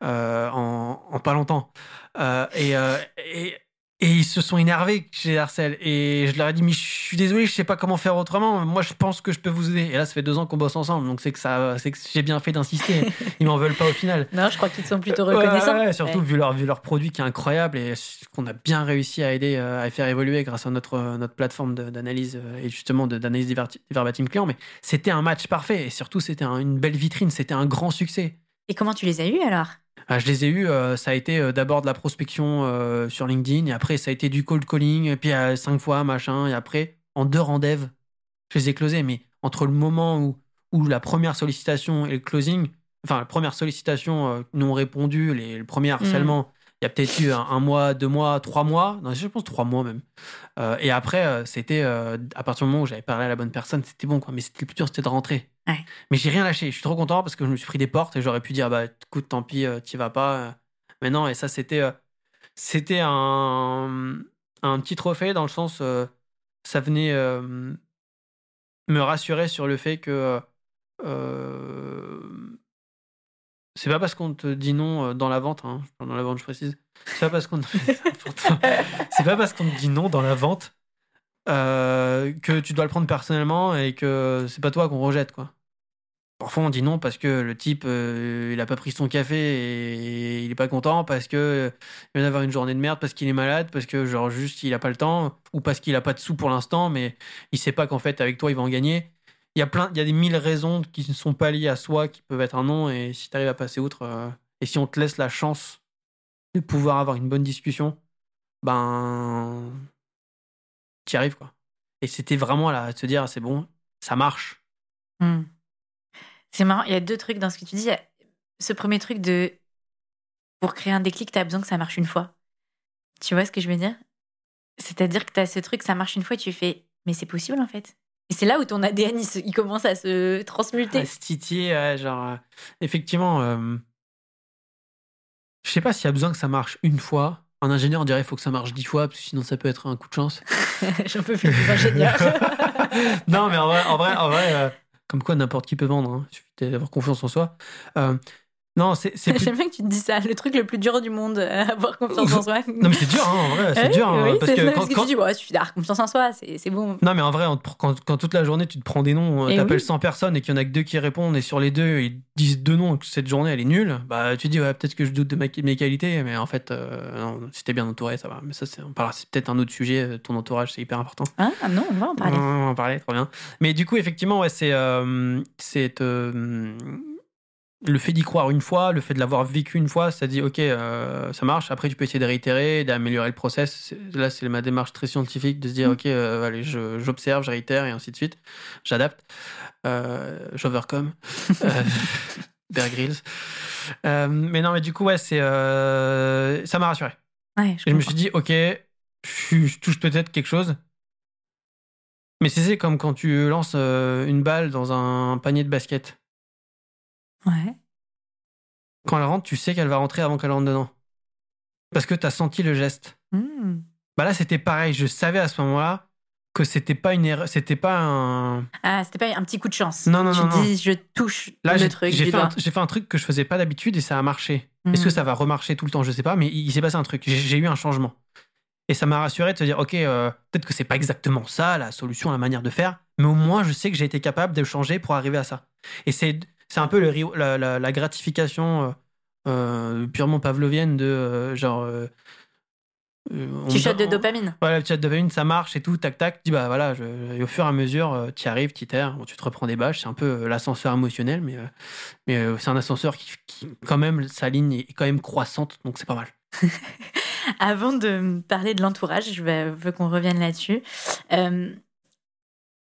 en, en, pas longtemps. et, et et ils se sont énervés chez Arcel. Et je leur ai dit, mais je suis désolé, je sais pas comment faire autrement. Moi, je pense que je peux vous aider. Et là, ça fait deux ans qu'on bosse ensemble. Donc, c'est que, ça, c'est que j'ai bien fait d'insister. Ils m'en veulent pas au final. Non, je crois qu'ils sont plutôt reconnaissants. surtout Vu, leur, vu leur produit qui est incroyable et qu'on a bien réussi à aider euh, à faire évoluer grâce à notre, euh, notre plateforme d'analyse euh, et justement d'analyse verbatim clients. Mais c'était un match parfait. Et surtout, c'était une belle vitrine. C'était un grand succès. Et comment tu les as eus alors? Ah, je les ai eus, euh, ça a été euh, d'abord de la prospection euh, sur LinkedIn, et après ça a été du cold calling, et puis cinq fois, machin, et après, en deux rendez-vous, je les ai closés. Mais entre le moment où, où la première sollicitation et le closing, enfin, la première sollicitation non répondue, les, le premier harcèlement, il y a peut-être eu un, mois, deux mois, trois mois, non, je pense trois mois même. et après, c'était à partir du moment où j'avais parlé à la bonne personne, c'était bon, quoi. Mais c'était le plus dur, c'était de rentrer. Mais j'ai rien lâché. Je suis trop content parce que je me suis pris des portes et j'aurais pu dire, bah, écoute, tant pis, euh, t'y vas pas. Mais non, et ça, c'était, euh, c'était un, un petit trophée dans le sens, euh, ça venait me rassurer sur le fait que c'est pas parce qu'on te dit non dans la vente, hein, dans la vente, je précise. C'est pas parce qu'on te dit non dans la vente que tu dois le prendre personnellement et que c'est pas toi qu'on rejette, quoi. Parfois, on dit non parce que le type, euh, il a pas pris son café et il est pas content, parce que euh, vient d'avoir une journée de merde, parce qu'il est malade, parce que genre juste il a pas le temps, ou parce qu'il a pas de sous pour l'instant, mais il sait pas qu'en fait avec toi il va en gagner. Il y a plein, il y a des mille raisons qui ne sont pas liées à soi, qui peuvent être un non, et si tu arrives à passer outre, euh, et si on te laisse la chance de pouvoir avoir une bonne discussion, ben, tu y arrives quoi. Et c'était vraiment là, de se dire c'est bon, ça marche. Mmh. C'est marrant, il y a deux trucs dans ce que tu dis. Ce premier truc de pour créer un déclic, tu as besoin que ça marche une fois. Tu vois ce que je veux dire? C'est-à-dire que tu as ce truc, ça marche une fois, tu fais mais c'est possible en fait? Et c'est là où ton ADN, il, se- il commence à se transmuter. À se titiller, ouais, genre. euh, effectivement, euh, je sais pas s'il y a besoin que ça marche une fois. Un ingénieur dirait qu'il faut que ça marche dix fois, parce que sinon ça peut être un coup de chance. J'en peux plus des ingénieurs. non, mais en vrai, en vrai, en vrai euh, comme quoi n'importe qui peut vendre. Hein. Il suffit d'avoir confiance en soi. Euh, non, c'est J'aime bien que tu te dis ça, le truc le plus dur du monde, euh, avoir confiance en soi. Non, mais c'est dur, hein, en vrai, c'est Oui, dur. hein, oui, parce que non, quand, parce que quand- tu dis, ouais, suffit d'avoir confiance en soi, c'est bon. Non, mais en vrai, on te pr- quand, quand toute la journée tu te prends des noms, Eh t'appelles oui. 100 personnes et qu'il y en a que deux qui répondent, et sur les deux, ils disent deux noms, et que cette journée elle est nulle, bah tu te dis, ouais, peut-être que je doute de ma- mes qualités, mais en fait, euh, non, si t'es bien entouré, ça va. Mais ça, c'est peut-être un autre sujet, euh, ton entourage, c'est hyper important. Ah non, on va en parler. On va en parler, trop bien. Mais du coup, effectivement, ouais, c'est euh, c'est, euh, le fait d'y croire une fois, le fait de l'avoir vécu une fois, ça dit ok, euh, ça marche. Après, tu peux essayer de réitérer, d'améliorer le process. Là, c'est ma démarche très scientifique de se dire Mm. ok, euh, allez, je- j'observe, je réitère et ainsi de suite. J'adapte, euh, j'overcome. euh, Bear Grylls. Mais non, mais du coup, ouais, c'est ça m'a rassuré. Ouais, je Et je me suis dit, ok, je, je touche peut-être quelque chose. Mais c'est c'est comme quand tu lances une balle dans un panier de basket. Ouais. Quand elle rentre, tu sais qu'elle va rentrer avant qu'elle rentre dedans. Parce que tu as senti le geste. Hmm. Bah là, c'était pareil. Je savais à ce moment-là que c'était pas une erreur, c'était pas un. Ah, c'était pas un petit coup de chance. Non, non, tu non, non. dis, je touche Là, le truc j'ai fait, un, fait truc que je faisais pas d'habitude et ça a marché. Est-ce que Hmm. ça va remarcher tout le temps? Je sais pas, mais il, il s'est passé un truc. J'ai j'ai eu un changement. Et ça m'a rassuré de se dire, ok, euh, peut-être que c'est pas exactement ça la solution, la manière de faire, mais au moins je sais que j'ai été capable de changer pour arriver à ça. Et c'est c'est un peu le, la, la- la gratification euh, euh, purement pavlovienne de euh, genre. shot donne- de dopamine. voilà, le chat de dopamine, ça marche et tout, tac tac. Tu dis bah voilà, je- et au fur et à mesure, tu y arrives, tu terres, tu te reprends des bâches. C'est un peu l'ascenseur émotionnel, mais, mais c'est un ascenseur qui, qui, quand même, sa ligne est quand même croissante, donc c'est pas mal. Avant de parler de l'entourage, je veux, veux qu'on revienne là-dessus. Euh,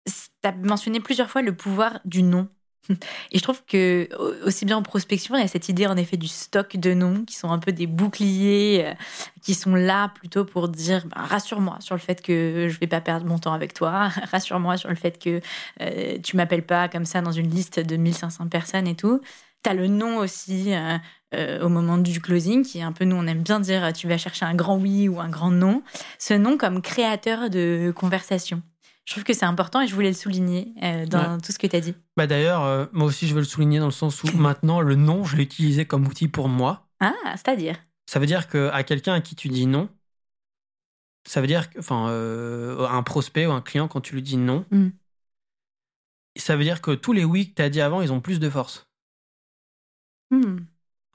tu as mentionné plusieurs fois le pouvoir du nom. Et je trouve que au- aussi bien en prospection, il y a cette idée en effet du stock de noms qui sont un peu des boucliers, euh, qui sont là plutôt pour dire ben, rassure-moi sur le fait que je vais pas perdre mon temps avec toi, rassure-moi sur le fait que euh, tu m'appelles pas comme ça dans une liste de 1500 personnes et tout. Tu as le nom aussi euh, au moment du closing, qui est un peu, nous on aime bien dire tu vas chercher un grand oui ou un grand non. Ce nom comme créateur de conversation. Je trouve que c'est important et je voulais le souligner euh, dans tout ce que tu as dit. Bah d'ailleurs, euh, moi aussi je veux le souligner dans le sens où maintenant le nom, je l'ai utilisé comme outil pour moi. Ah, c'est-à-dire? Ça veut dire que à quelqu'un à qui tu dis non, ça veut dire que, enfin, euh, un prospect ou un client quand tu lui dis non, Mm. ça veut dire que tous les oui que tu as dit avant, ils ont plus de force. Hmm.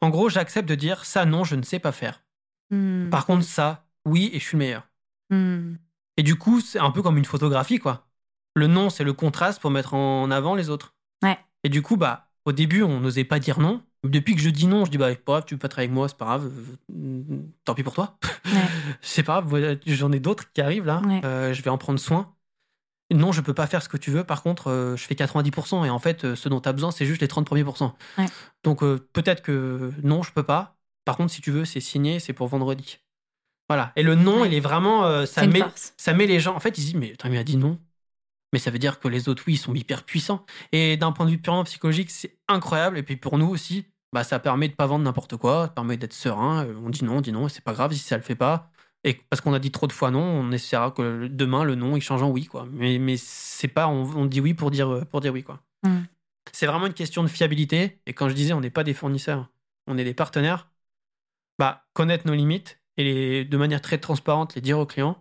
En gros, j'accepte de dire ça non, je ne sais pas faire. Hmm. Par contre, ça, oui, et je suis le meilleur. Et du coup, c'est un peu comme une photographie, quoi. Le non, c'est le contraste pour mettre en avant les autres. Ouais. Et du coup, bah, au début, on n'osait pas dire non. Depuis que je dis non, je dis bah, pas grave, tu veux pas travailler avec moi, c'est pas grave. euh, Tant pis pour toi. Ouais. c'est pas grave, voilà, j'en ai d'autres qui arrivent là. Ouais. Euh, je vais en prendre soin. Non, je peux pas faire ce que tu veux. Par contre, euh, je fais 90%. Et en fait, euh, ce dont tu as besoin, c'est juste les 30 premiers pourcents. Ouais. Donc, peut-être que non, je peux pas. Par contre, si tu veux, c'est signé, c'est pour vendredi. Voilà. Et le non, Ouais. il est vraiment. euh, ça, met, ça met les gens. En fait, ils se disent, mais attends, il m'a dit non. Mais ça veut dire que les autres, oui, ils sont hyper puissants. Et d'un point de vue purement psychologique, c'est incroyable. Et puis pour nous aussi, bah, ça permet de pas vendre n'importe quoi. Ça permet d'être serein. Euh, On dit non, on dit non, c'est pas grave si ça le fait pas. Et parce qu'on a dit trop de fois non, on essaiera que demain le non il change en oui quoi. Mais mais c'est pas on, on dit oui pour dire pour dire oui quoi. Mm. C'est vraiment une question de fiabilité. Et quand je disais on n'est pas des fournisseurs, on est des partenaires. Bah connaître nos limites et les- de manière très transparente les dire aux clients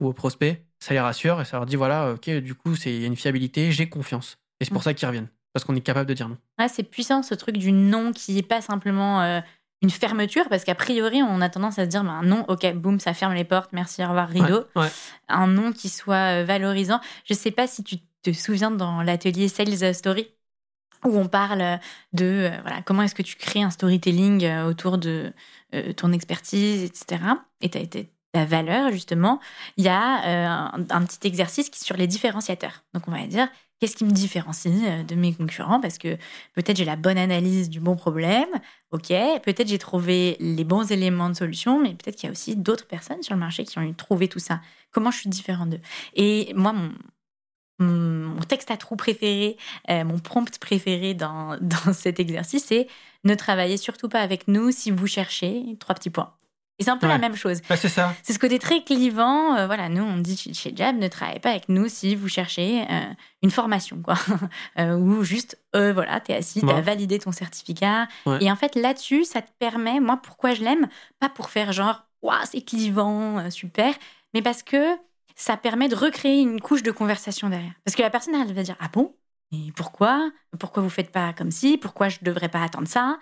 ou aux prospects, ça les rassure et ça leur dit voilà ok du coup c'est il y a une fiabilité, j'ai confiance. Et c'est pour Mm. ça qu'ils reviennent parce qu'on est capable de dire non. Ouais, c'est puissant ce truc du non qui n'est pas simplement euh, une fermeture, parce qu'a priori, on a tendance à se dire, bah, un non, ok, boum, ça ferme les portes, merci, au revoir, rideau. Ouais, ouais. Un non qui soit euh, valorisant. Je sais pas si tu te souviens dans l'atelier Sales Story, où on parle de euh, voilà, comment est-ce que tu crées un storytelling euh, autour de euh, ton expertise, etc. Et ta, valeur, justement. Il y a un, petit exercice qui sur les différenciateurs. Donc, on va dire, qu'est-ce qui me différencie de mes concurrents? Parce que peut-être j'ai la bonne analyse du bon problème, ok. Peut-être j'ai trouvé les bons éléments de solution, mais peut-être qu'il y a aussi d'autres personnes sur le marché qui ont trouvé tout ça. Comment je suis différente d'eux? Et moi, mon, mon texte à trous préféré, euh, mon prompt préféré dans, dans cet exercice, c'est ne travaillez surtout pas avec nous si vous cherchez trois petits points. Et c'est un peu la même chose. c'est ça. C'est ce côté très clivant. Euh, voilà, nous, on dit chez Jab, ne travaillez pas avec nous si vous cherchez euh, une formation, quoi. ou juste, voilà, t'es assis, t'as validé ton certificat. Et en fait, là-dessus, ça te permet, moi, pourquoi je l'aime, pas pour faire genre, waouh, c'est clivant, super, mais parce que ça permet de recréer une couche de conversation derrière. Parce que la personne, elle va dire Ah bon? Et pourquoi? Pourquoi vous faites pas comme si Pourquoi je devrais pas attendre ça?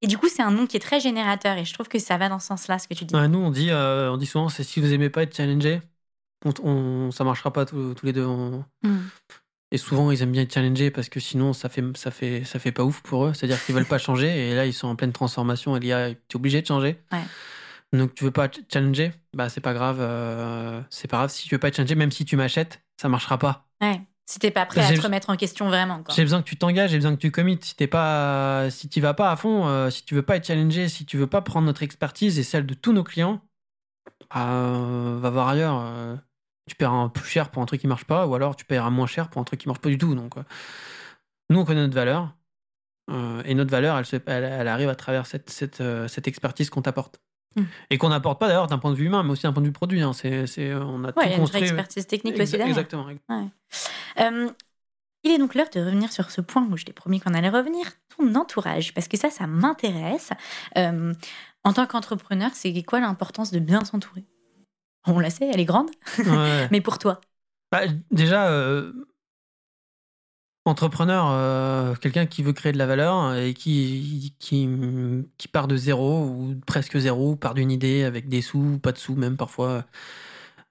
Et du coup, c'est un nom qui est très générateur et je trouve que ça va dans ce sens-là, ce que tu dis. nous, on dit, euh, on dit souvent c'est si vous aimez pas être challengé, on, on ça marchera pas tous, les deux. Hmm. Et souvent, ils aiment bien être challengés parce que sinon, ça fait, ça fait, ça fait pas ouf pour eux. C'est-à-dire qu'ils veulent pas changer et là, ils sont en pleine transformation et tu es obligé de changer. Ouais. Donc tu veux pas challenger, bah c'est pas grave, euh, c'est pas grave si tu veux pas challenger, même si tu m'achètes, ça marchera pas. Ouais. Si t'es pas prêt à te remettre en question vraiment. J'ai besoin que tu t'engages, j'ai besoin que tu commites. Si t'es pas, si tu vas pas à fond, euh, si tu veux pas être challengé, si tu veux pas prendre notre expertise et celle de tous nos clients, bah, va voir ailleurs. Euh, tu paieras plus cher pour un truc qui marche pas, ou alors tu paieras moins cher pour un truc qui marche pas du tout. Donc nous on connaît notre valeur et notre valeur, elle, elle, arrive à travers cette, cette, cette expertise qu'on t'apporte. Mm. Et qu'on n'apporte pas d'ailleurs d'un point de vue humain, mais aussi d'un point de vue produit. Hein. C'est, on a tout il y a construit. Une expertise technique aussi derrière. Exactement. Euh, il est donc l'heure de revenir sur ce point où je t'ai promis qu'on allait revenir, ton entourage, parce que ça, ça m'intéresse. Euh, en tant qu'entrepreneur, c'est quoi l'importance de bien s'entourer? On la sait, elle est grande, mais pour toi? Bah, Déjà, euh, entrepreneur, euh, quelqu'un qui veut créer de la valeur et qui, qui, qui, part de zéro ou presque zéro, part d'une idée avec des sous, pas de sous même parfois.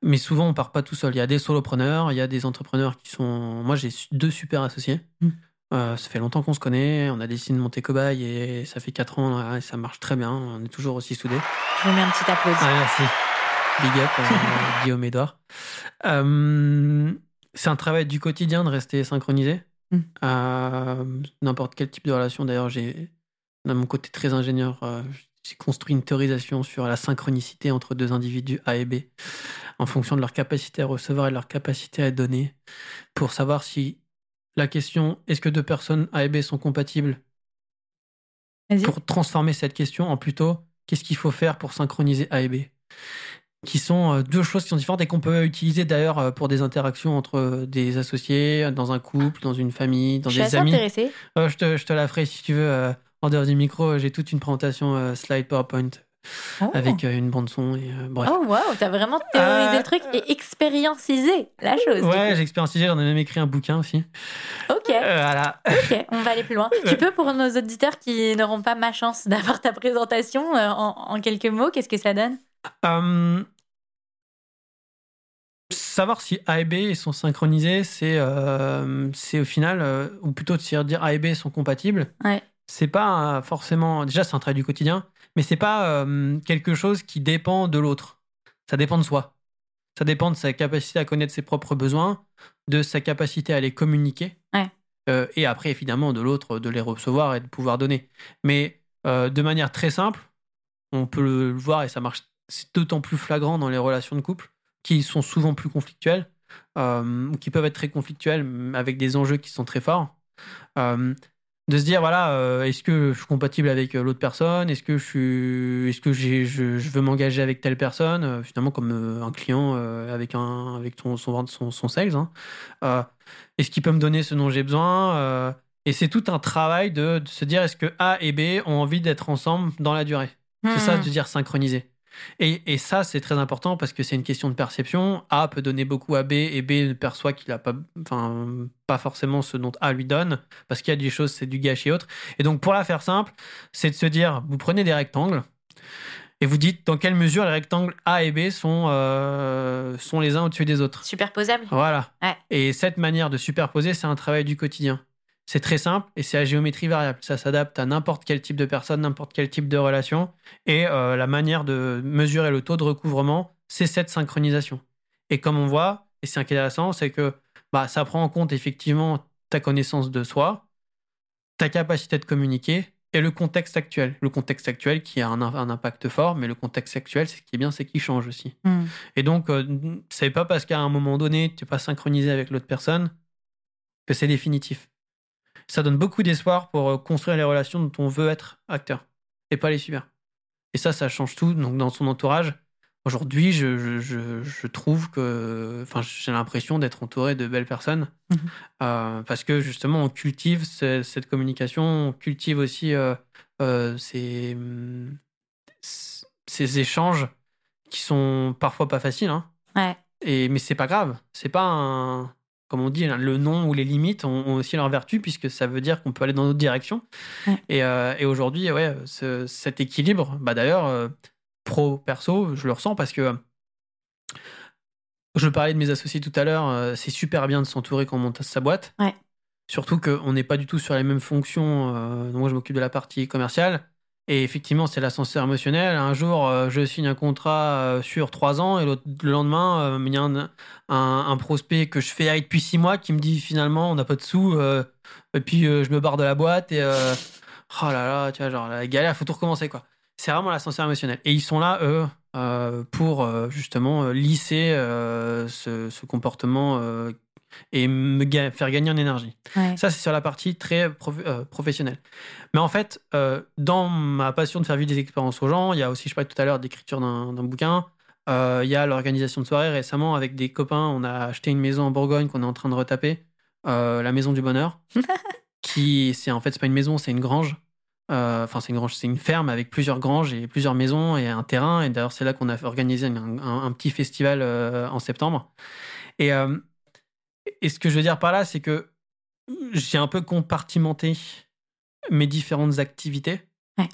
Mais souvent, on part pas tout seul. Il y a des solopreneurs, il y a des entrepreneurs qui sont. Moi, j'ai deux super associés. Mmh. Euh, ça fait longtemps qu'on se connaît. On a décidé de monter Cobaye et ça fait 4 ans et ça marche très bien. On est toujours aussi soudés. Je vous mets un petit applaudissement. Ah, merci. Big up, euh, Guillaume Edouard. c'est un travail du quotidien de rester synchronisé. Mmh. Euh, n'importe quel type de relation. D'ailleurs, j'ai, dans mon côté très ingénieur, euh, j'ai construit une théorisation sur la synchronicité entre deux individus A et B, en fonction de leur capacité à recevoir et de leur capacité à donner, pour savoir si la question est-ce que deux personnes A et B sont compatibles? Pour transformer cette question en plutôt qu'est-ce qu'il faut faire pour synchroniser A et B? Qui sont euh, deux choses qui sont différentes et qu'on peut utiliser d'ailleurs euh, pour des interactions entre des associés, dans un couple, dans une famille, dans je des suis amis. Intéressée. Euh, je, te, je te la ferai si tu veux en dehors du micro. J'ai toute une présentation slide PowerPoint. Oh. Avec une bande son et bref. Oh waouh, t'as vraiment théorisé le truc et expériencisé la chose. Ouais, j'ai expériencisé, j'en ai même écrit un bouquin aussi. Ok. voilà. Ok, on va aller plus loin. tu peux pour nos auditeurs qui n'auront pas ma chance d'avoir ta présentation en, en quelques mots, qu'est-ce que ça donne? Euh, savoir si A et B sont synchronisés, c'est euh, au final, euh, ou plutôt de dire A et B sont compatibles. Ouais. C'est pas forcément. Déjà, c'est un travail du quotidien, mais c'est pas quelque chose qui dépend de l'autre. Ça dépend de soi. Ça dépend de sa capacité à connaître ses propres besoins, de sa capacité à les communiquer. et après, évidemment, de l'autre, de les recevoir et de pouvoir donner. Mais de manière très simple, on peut le voir et ça marche c'est d'autant plus flagrant dans les relations de couple qui sont souvent plus conflictuelles, euh, qui peuvent être très conflictuelles avec des enjeux qui sont très forts. Euh, de se dire voilà euh, est-ce que je suis compatible avec l'autre personne? Est-ce que je suis est-ce que j'ai, je, veux m'engager avec telle personne? Finalement comme un client avec un avec son son son, son sales hein. est-ce qu'il peut me donner ce dont j'ai besoin? Et c'est tout un travail de, de, se dire est-ce que A et B ont envie d'être ensemble dans la durée? C'est ça hmm. de dire synchroniser et, ça, c'est très important parce que c'est une question de perception. A peut donner beaucoup à B et B perçoit qu'il n'a pas, enfin, pas forcément ce dont A lui donne parce qu'il y a des choses, c'est du gâchis et autres. Et donc, pour la faire simple, c'est de se dire vous prenez des rectangles et vous dites dans quelle mesure les rectangles A et B sont, euh, sont les uns au-dessus des autres. Superposables. Voilà. Et cette manière de superposer, c'est un travail du quotidien. C'est très simple et c'est à géométrie variable. Ça s'adapte à n'importe quel type de personne, n'importe quel type de relation. Et euh, la manière de mesurer le taux de recouvrement, c'est cette synchronisation. Et comme on voit, et c'est intéressant, c'est que bah, ça prend en compte effectivement ta connaissance de soi, ta capacité de communiquer et le contexte actuel. Le contexte actuel qui a un, impact fort, mais le contexte actuel, ce qui est bien, c'est qu'il change aussi. Hmm. Et donc, euh, c'est pas parce qu'à un moment donné, tu n'es pas synchronisé avec l'autre personne que c'est définitif. Ça donne beaucoup d'espoir pour euh, construire les relations dont on veut être acteur et pas les subir. Et ça, ça change tout. Donc, dans son entourage, aujourd'hui, je, je, je, trouve que. Enfin, j'ai l'impression d'être entouré de belles personnes Mhm. euh, parce que justement, on cultive ce- cette communication, on cultive aussi euh, euh, ces, hum, ces échanges qui sont parfois pas faciles. Hein. Ouais. Et, mais c'est pas grave. C'est pas un. Comme on dit, hein, le nom ou les limites ont, aussi leur vertu, puisque ça veut dire qu'on peut aller dans d'autres directions. Ouais. Et, euh, et aujourd'hui, ouais, ce- cet équilibre, bah d'ailleurs, euh, pro-perso, je le ressens parce que. euh, Je parlais de mes associés tout à l'heure, euh, c'est super bien de s'entourer quand on monte sa boîte. Ouais. Surtout qu'on n'est pas du tout sur les mêmes fonctions. donc moi, je m'occupe de la partie commerciale. Et effectivement, c'est l'ascenseur émotionnel. Un jour, euh, je signe un contrat euh, sur trois ans et le lendemain, euh, il y a un, prospect que je fais avec depuis six mois qui me dit finalement, on n'a pas de sous. euh, et puis, euh, je me barre de la boîte et euh, oh là là, tu vois, genre la galère, faut tout recommencer quoi. C'est vraiment l'ascenseur émotionnel. Et ils sont là, eux, euh, pour euh, justement euh, lisser euh, ce, ce comportement euh, et me ga- faire gagner en énergie. Ouais. Ça, c'est sur la partie très prof- euh, professionnelle. Mais en fait, euh, dans ma passion de faire vivre des expériences aux gens, il y a aussi, je parlais tout à l'heure d'écriture d'un bouquin. Euh, il y a l'organisation de soirées. Récemment, avec des copains, on a acheté une maison en Bourgogne qu'on est en train de retaper, la maison du bonheur. qui, c'est en fait, c'est pas une maison, c'est une grange. Enfin, c'est une grange, c'est une ferme avec plusieurs granges et plusieurs maisons et un terrain. Et d'ailleurs, c'est là qu'on a organisé un, un- un petit festival en septembre. Et, euh, et ce que je veux dire par là, c'est que j'ai un peu compartimenté mes différentes activités. Ouais.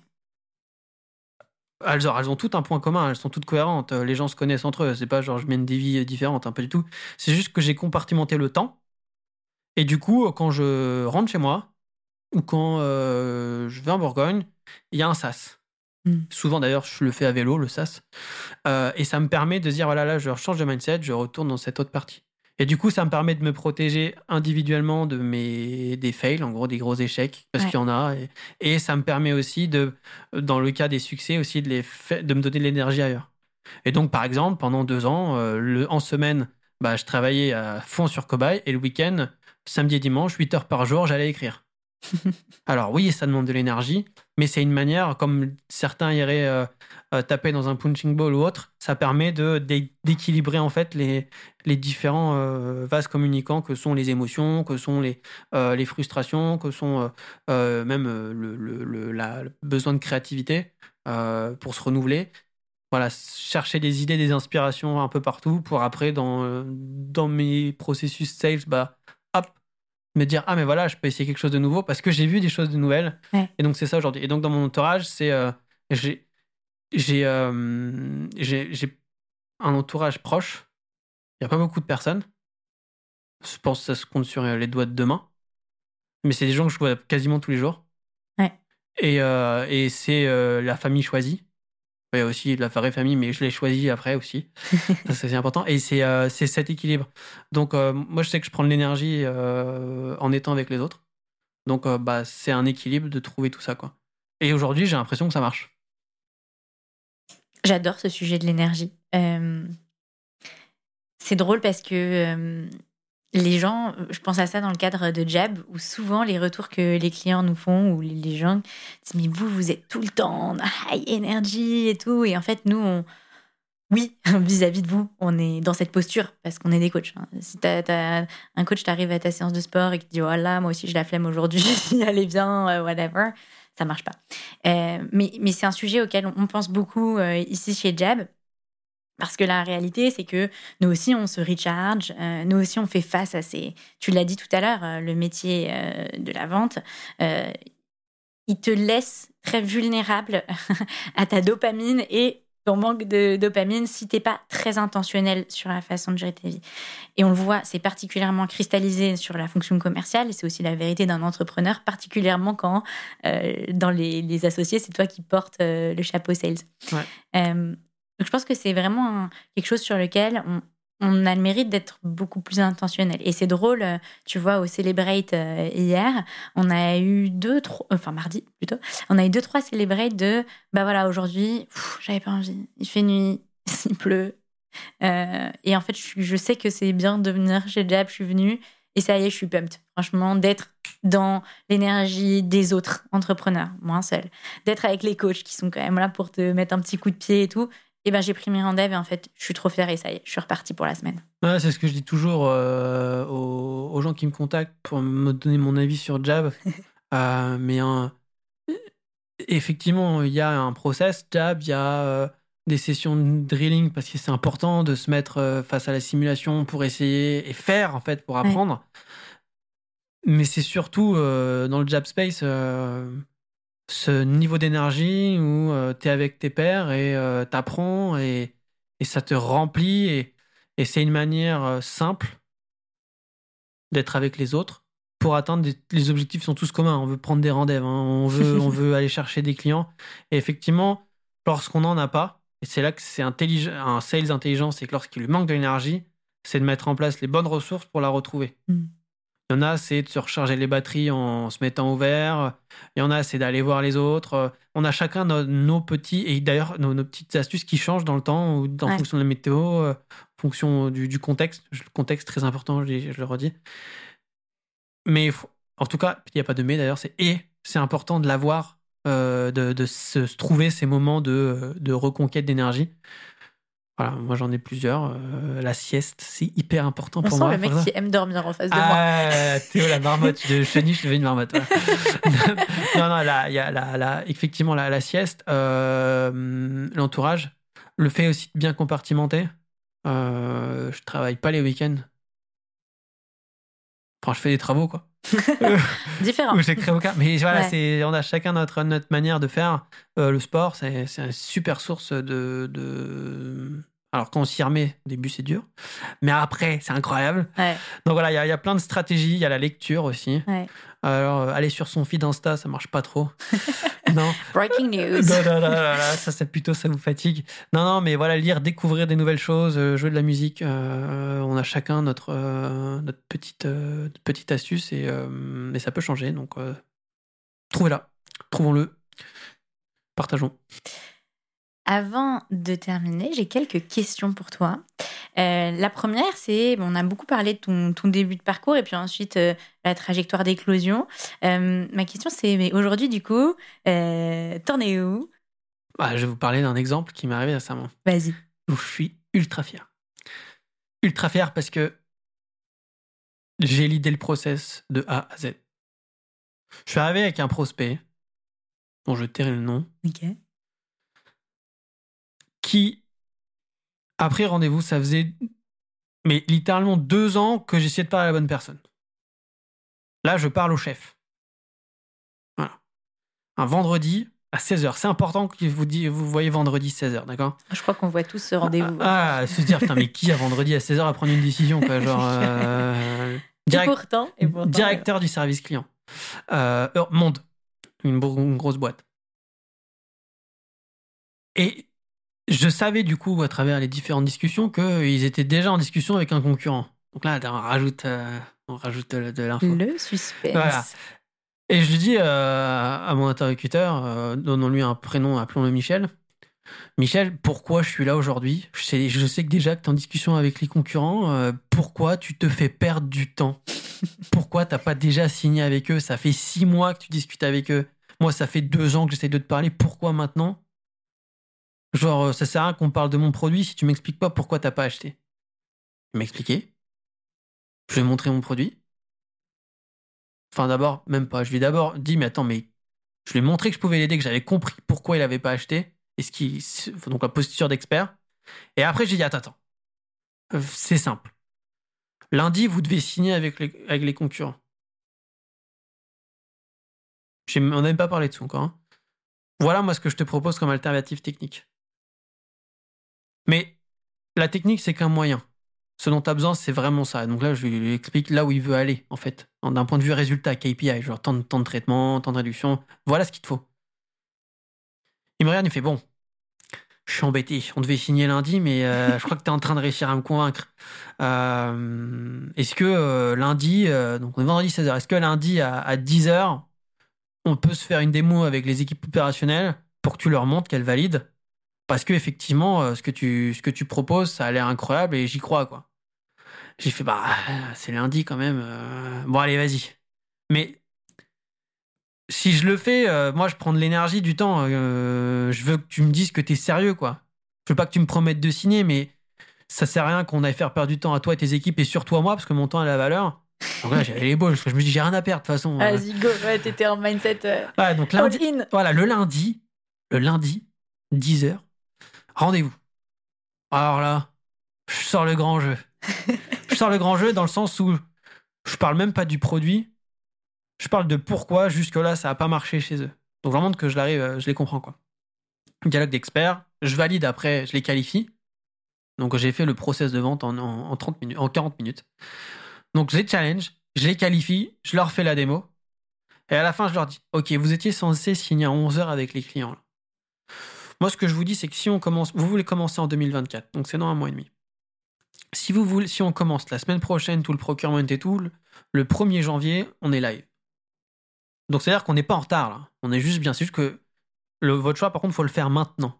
Elles, ont- elles ont toutes un point commun, elles sont toutes cohérentes. Euh, Les gens se connaissent entre eux. C'est pas genre je mène des vies différentes, hein, pas du tout. C'est juste que j'ai compartimenté le temps. Et du coup, quand je rentre chez moi ou quand euh, je vais en Bourgogne, il y a un sas. Mm. Souvent d'ailleurs, je le fais à vélo, le sas. Euh, et ça me permet de dire voilà, là, je change de mindset, je retourne dans cette autre partie. Et du coup, ça me permet de me protéger individuellement de mes des fails, en gros des gros échecs, parce Ouais. qu'il y en a. Et, et ça me permet aussi de, dans le cas des succès, aussi de les de me donner de l'énergie ailleurs. Et donc, par exemple, pendant deux ans, euh, le, en semaine, bah, je travaillais à fond sur Cobaye et le week-end, samedi et dimanche, 8 heures par jour, j'allais écrire. Alors oui, ça demande de l'énergie, mais c'est une manière, comme certains iraient euh, euh, taper dans un punching ball ou autre, ça permet de d'é- d'équilibrer en fait les, les différents euh, vases communicants que sont les émotions, que sont les, les frustrations, que sont même le, le- le- besoin de créativité pour se renouveler. Voilà, chercher des idées, des inspirations un peu partout pour après, dans, dans mes processus sales, bah, hop, me dire ah mais voilà je peux essayer quelque chose de nouveau parce que j'ai vu des choses de nouvelles. Ouais. et donc c'est ça aujourd'hui. Et donc dans mon entourage c'est euh, j'ai j'ai euh, j'ai j'ai un entourage proche. Il y a pas beaucoup de personnes. Je pense que ça se compte sur les doigts de deux mains mais c'est des gens que je vois quasiment tous les jours. Ouais. et euh, et c'est euh, la famille choisie il y a aussi de la vraie famille mais je l'ai choisi après aussi c'est important. Et c'est euh, cet équilibre. Donc, euh, moi, je sais que je prends de l'énergie euh, en étant avec les autres. Donc, euh, bah, c'est un équilibre de trouver tout ça. Quoi. Et aujourd'hui, j'ai l'impression que ça marche. J'adore ce sujet de l'énergie. C'est drôle parce que les gens, je pense à ça dans le cadre de Jab, où souvent les retours que les clients nous font, ou les- gens disent Mais vous, vous êtes tout le temps en high energy et tout. Et en fait, nous, on. Oui, vis-à-vis de vous, on est dans cette posture parce qu'on est des coachs. hein. Si t'as un coach t'arrive à ta séance de sport et qui dit oh là, moi aussi j'ai la flemme aujourd'hui, allez bien, euh, whatever, ça marche pas. Euh, mais mais c'est un sujet auquel on, on pense beaucoup euh, ici chez Jab. Parce que la réalité, c'est que nous aussi, on se recharge, euh, nous aussi, on fait face à ces... Tu l'as dit tout à l'heure, euh, le métier euh, de la vente, euh, il te laisse très vulnérable à ta dopamine et ton manque de dopamine si t'es pas très intentionnel sur la façon de gérer ta vie. Et on le voit, c'est particulièrement cristallisé sur la fonction commerciale, et c'est aussi la vérité d'un entrepreneur, particulièrement quand euh, dans les, les associés, c'est toi qui portes euh, le chapeau sales. Ouais. Euh, donc je pense que c'est vraiment quelque chose sur lequel on, a le mérite d'être beaucoup plus intentionnel. Et c'est drôle, euh, tu vois, au Celebrate euh, hier, on a eu deux, trois, enfin mardi plutôt, on a eu deux, trois Celebrate de, bah voilà, aujourd'hui, j'avais pas envie, il fait nuit, il pleut. Euh, et en fait, je, je sais que c'est bien de venir chez Jab, je suis venue, Et ça y est, je suis pumped. Franchement, d'être dans l'énergie des autres entrepreneurs, moins seul. D'être avec les coachs qui sont quand même là pour te mettre un petit coup de pied et tout. Et ben j'ai pris mes rendez-vous et en fait, je suis trop fière et ça y est, je suis repartie pour la semaine. Ouais, c'est ce que je dis toujours euh, aux, aux, gens qui me contactent pour me donner mon avis sur Jab. euh, mais un, effectivement, il y a un process Jab, il y a euh, des sessions de drilling parce que c'est important de se mettre face à la simulation pour essayer et faire en fait pour apprendre. Ouais. Mais c'est surtout dans le Jab Space ce niveau d'énergie où euh, tu es avec tes pairs et euh, tu apprends et, et, ça te remplit. Et, et c'est une manière euh, simple d'être avec les autres pour atteindre des, les objectifs sont tous communs. On veut prendre des rendez-vous, hein, on, veut, on veut aller chercher des clients. Et effectivement, lorsqu'on n'en a pas, et c'est là que c'est un sales intelligent, c'est que lorsqu'il lui manque de l'énergie, c'est de mettre en place les bonnes ressources pour la retrouver. Mm. Il y en a, c'est de se recharger les batteries en se mettant au vert. Il y en a, c'est d'aller voir les autres. On a chacun nos, nos petits, et d'ailleurs, nos, nos, petites astuces qui changent dans le temps, ou en ouais. fonction de la météo, en fonction du, du, contexte. Le contexte, très important, je, je le redis. Mais en tout cas, il n'y a pas de mais d'ailleurs, c'est et c'est important de l'avoir, euh, de, de se, se, trouver ces moments de, de reconquête d'énergie. Voilà, moi j'en ai plusieurs. Euh, la sieste, c'est hyper important On pour sent moi. le mec qui aime dormir en face de ah, moi. Théo, la marmotte de chenille, je deviens une marmotte. non, non, il y a la, la, effectivement la, la sieste, euh, l'entourage, le fait aussi de bien compartimenter. Euh, je travaille pas les week-ends. Enfin, je fais des travaux, quoi. Différent. J'écris aucun. Mais voilà, ouais. c'est, on a chacun notre, notre manière de faire. Euh, le sport, c'est, c'est une super source de, de... Alors, quand on s'y remet, au début, c'est dur. Mais après, c'est incroyable. Ouais. Donc voilà, il y, y, a plein de stratégies. Il y a la lecture aussi. Ouais. Alors, euh, aller sur son feed Insta, ça marche pas trop. non. Breaking news. Non, non, non, non, ça, c'est plutôt, ça vous fatigue. Non, non, mais voilà, lire, découvrir des nouvelles choses, euh, jouer de la musique. Euh, on a chacun notre, euh, notre petite, notre petite astuce et, et, ça peut changer. Donc, trouvez-la, trouvons-le, partageons. Avant de terminer, j'ai quelques questions pour toi. Euh, la première, c'est, on a beaucoup parlé de ton, ton, début de parcours et puis ensuite euh, la trajectoire d'éclosion. Euh, ma question, c'est, mais aujourd'hui, du coup, t'en es où? Bah, Je vais vous parler d'un exemple qui m'est arrivé récemment. Vas-y. Où je suis ultra fier. Ultra fier parce que j'ai l'idée le process de A à Z. Je suis arrivé avec un prospect dont je tairai le nom. Ok qui a pris rendez-vous. Ça faisait mais littéralement deux ans que j'essayais de parler à la bonne personne. Là, je parle au chef. Voilà. Un vendredi à 16h. C'est important que vous, dit, vous voyez vendredi 16h, d'accord? Je crois qu'on voit tous ce rendez-vous. Ah, ah, se dire, putain, mais qui a vendredi à 16h à prendre une décision quoi, genre, euh, direct, et pourtant, et pourtant, Directeur du service client. Euh, Monde. Une, une grosse boîte. Et je savais du coup à travers les différentes discussions qu'ils étaient déjà en discussion avec un concurrent. Donc là, on rajoute, euh, on rajoute de, de l'info. Le suspense. Voilà. Et je dis euh, à mon interlocuteur, euh, donnons-lui un prénom, appelons-le Michel. Michel, pourquoi je suis là aujourd'hui? Je sais, je sais que déjà que tu es en discussion avec les concurrents. Pourquoi tu te fais perdre du temps? Pourquoi t'as pas déjà signé avec eux? Ça fait six mois que tu discutes avec eux. Moi, ça fait deux ans que j'essaie de te parler. Pourquoi maintenant? Genre, ça sert à rien qu'on parle de mon produit si tu m'expliques pas pourquoi t'as pas acheté. Il m'a expliqué. Je lui ai montré mon produit. Enfin, d'abord, même pas. Je lui ai d'abord dit, mais attends, mais je lui ai montré que je pouvais l'aider, que j'avais compris pourquoi il avait pas acheté. Et ce qui, donc la posture d'expert. Et après, j'ai dit, attends, attends. C'est simple. Lundi, vous devez signer avec les, avec les concurrents. On n'a même pas parlé de ça encore. Hein. Voilà, moi, ce que je te propose comme alternative technique. Mais la technique, c'est qu'un moyen. Ce dont tu as besoin, c'est vraiment ça. Donc là, je lui explique là où il veut aller, en fait. D'un point de vue résultat, KPI, genre temps de, temps de traitement, temps de réduction. Voilà ce qu'il te faut. Il me regarde, il fait Bon, je suis embêté. On devait signer lundi, mais euh, je crois que tu es en train de réussir à me convaincre. Euh, est-ce que euh, lundi, donc on est vendredi 16h, est-ce que lundi à, à 10h, on peut se faire une démo avec les équipes opérationnelles pour que tu leur montres qu'elles valident parce que effectivement ce que tu ce que tu proposes ça a l'air incroyable et j'y crois quoi J'ai fait, bah, c'est lundi quand même. euh, Bon, allez, vas-y. Mais si je le fais, euh, moi, je prends de l'énergie, du temps. euh, je veux que tu me dises que t'es sérieux, quoi. Je veux pas que tu me promettes de signer, mais ça sert à rien qu'on aille faire perdre du temps à toi et tes équipes et surtout à moi, parce que mon temps a la valeur. Donc là, j'avais les que je me dis, j'ai rien à perdre, de toute façon. euh. Vas-y, go. Ouais, t'étais en mindset euh, Ouais, donc lundi, voilà, le lundi, le lundi, 10h, rendez-vous. Alors là, je sors le grand jeu. je sors le grand jeu dans le sens où je parle même pas du produit, je parle de pourquoi jusque-là ça a pas marché chez eux. Donc vraiment que je l'arrive, euh, je les comprends quoi. Dialogue d'experts, je valide après, je les qualifie. Donc j'ai fait le process de vente en, en, en 30 minutes, en 40 minutes. Donc je les challenge, je les qualifie, je leur fais la démo. Et à la fin, je leur dis Ok, vous étiez censé signer à 11h avec les clients. Là. Moi, ce que je vous dis, c'est que si on commence, vous voulez commencer en 2024, donc c'est dans un mois et demi. Si, vous voulez, si on commence la semaine prochaine, tout le procurement et tout, le, le 1er janvier, on est live. Donc c'est-à-dire qu'on n'est pas en retard là. On est juste bien. C'est juste que le, votre choix, par contre, il faut le faire maintenant.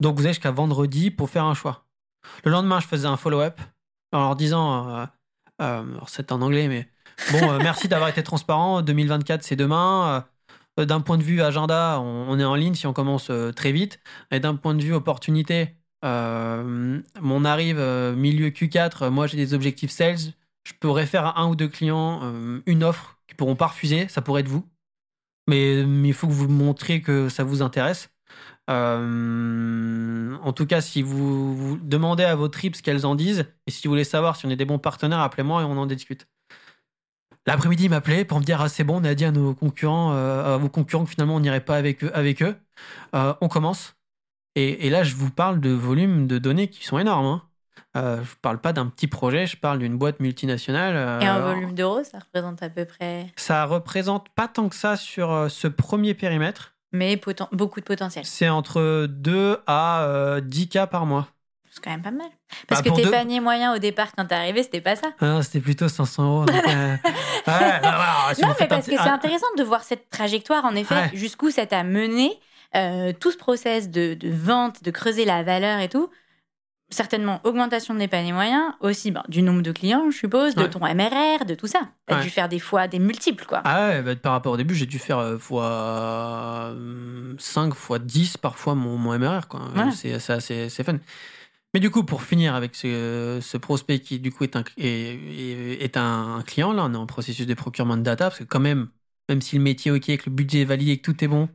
Donc vous avez jusqu'à vendredi pour faire un choix. Le lendemain, je faisais un follow-up en leur disant, euh, euh, c'est en anglais, mais bon, euh, merci d'avoir été transparent. 2024, c'est demain. Euh, d'un point de vue agenda, on, est en ligne si on commence euh, très vite. Et d'un point de vue opportunité, euh, on arrive euh, milieu Q4. euh, Moi, j'ai des objectifs sales. Je pourrais faire à un ou deux clients une offre qui pourront pas refuser. Ça pourrait être vous. Mais, il faut que vous montriez que ça vous intéresse. En tout cas, si vous, vous demandez à vos trips ce qu'elles en disent, et si vous voulez savoir si on est des bons partenaires, appelez-moi et on en discute. L'après-midi, il m'appelait pour me dire ah, c'est bon, on a dit à nos concurrents, euh, à vos concurrents que finalement on n'irait pas avec eux. Avec eux. Euh, on commence. Et, et là, je vous parle de volumes de données qui sont énormes. Hein. Euh, je parle pas d'un petit projet, je parle d'une boîte multinationale. euh, Et en volume d'euros, ça représente à peu près? Ça représente pas tant que ça sur euh, ce premier périmètre. Mais beaucoup de potentiel. C'est entre 2 à euh, 10 cas par mois. C'est quand même pas mal. Parce Bah, que pour tes deux- paniers moyens au départ, quand t'es arrivé, c'était pas ça. Ah, C'était plutôt 500 euros. donc, euh, bah, si non, mais parce que c'est intéressant de voir cette trajectoire, en effet, Ouais. jusqu'où ça t'a mené, euh, tout ce process de, de vente, de creuser la valeur et tout. Certainement, augmentation des paniers moyens, aussi ben, du nombre de clients, je suppose, de Ouais. ton MRR, de tout ça. T'as Ouais. dû faire des fois des multiples, quoi. Ah ouais, bah, par rapport au début, j'ai dû faire euh, fois 5, fois 10 parfois mon, mon MRR. Quoi. C'est, assez- c'est fun. Mais du coup, pour finir avec ce, ce prospect qui, du coup, est un, est, est- un client, là, on est en processus de procurement de data, parce que quand même, même si le métier est OK, que le budget est validé et que tout est bon,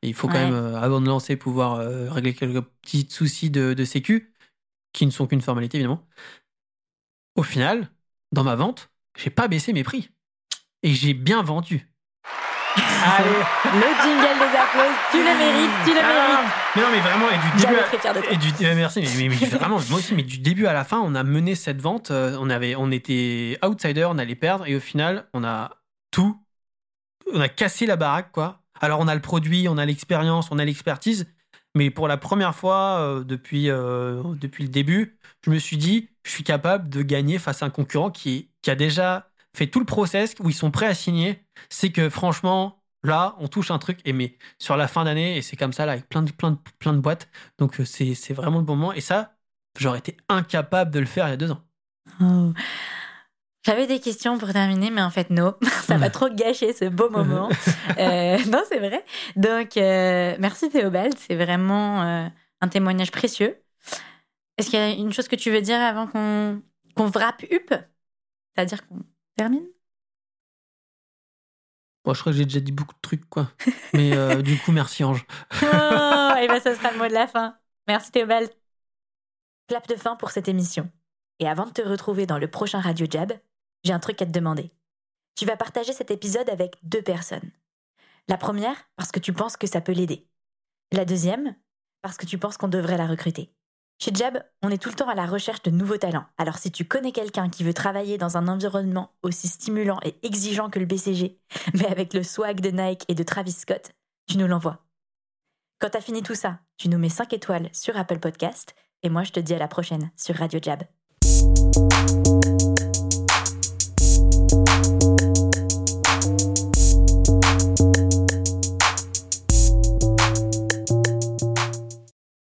il faut quand Ouais. même, euh, avant de lancer, pouvoir euh, régler quelques petits soucis de, de sécu, qui ne sont qu'une formalité, évidemment. Au final, dans ma vente, j'ai pas baissé mes prix. Et j'ai bien vendu. Allez Le jingle des applaudissements, tu le mérites, tu le Ah, mérites. Mais non, mais vraiment, et du début à- de toi. et du, euh, merci, mais, mais- mais vraiment, moi aussi, mais du début à la fin, on a mené cette vente. euh, on, avait, on était outsider, on allait perdre, et au final, on a tout. On a cassé la baraque, quoi. Alors, on a le produit, on a l'expérience, on a l'expertise, mais pour la première fois euh, depuis, depuis le début, je me suis dit, je suis capable de gagner face à un concurrent qui, qui a déjà fait tout le process, où ils sont prêts à signer. C'est que franchement, là, on touche un truc, mais sur la fin d'année, et c'est comme ça, là, avec plein de, plein de, plein de boîtes. Donc, euh, c'est c'est vraiment le bon moment. Et ça, j'aurais été incapable de le faire il y a deux ans. Oh. J'avais des questions pour terminer, mais en fait, non. Ça va trop gâcher ce beau moment. Euh, non, c'est vrai. Donc, euh, merci Théobald. C'est vraiment euh, un témoignage précieux. Est-ce qu'il y a une chose que tu veux dire avant qu'on qu'on wrap up? C'est-à-dire qu'on termine? Je crois que j'ai déjà dit beaucoup de trucs, quoi. Mais euh, du coup, merci Ange. oh, Et bien, ça sera le mot de la fin. Merci Théobald. Clap de fin pour cette émission. Et avant de te retrouver dans le prochain Radio Jab, j'ai un truc à te demander. Tu vas partager cet épisode avec deux personnes. La première, parce que tu penses que ça peut l'aider. La deuxième, parce que tu penses qu'on devrait la recruter. Chez Jab, on est tout le temps à la recherche de nouveaux talents. Alors si tu connais quelqu'un qui veut travailler dans un environnement aussi stimulant et exigeant que le BCG, mais avec le swag de Nike et de Travis Scott, tu nous l'envoies. Quand t'as fini tout ça, tu nous mets 5 étoiles sur Apple Podcast et moi je te dis à la prochaine sur Radio Jab.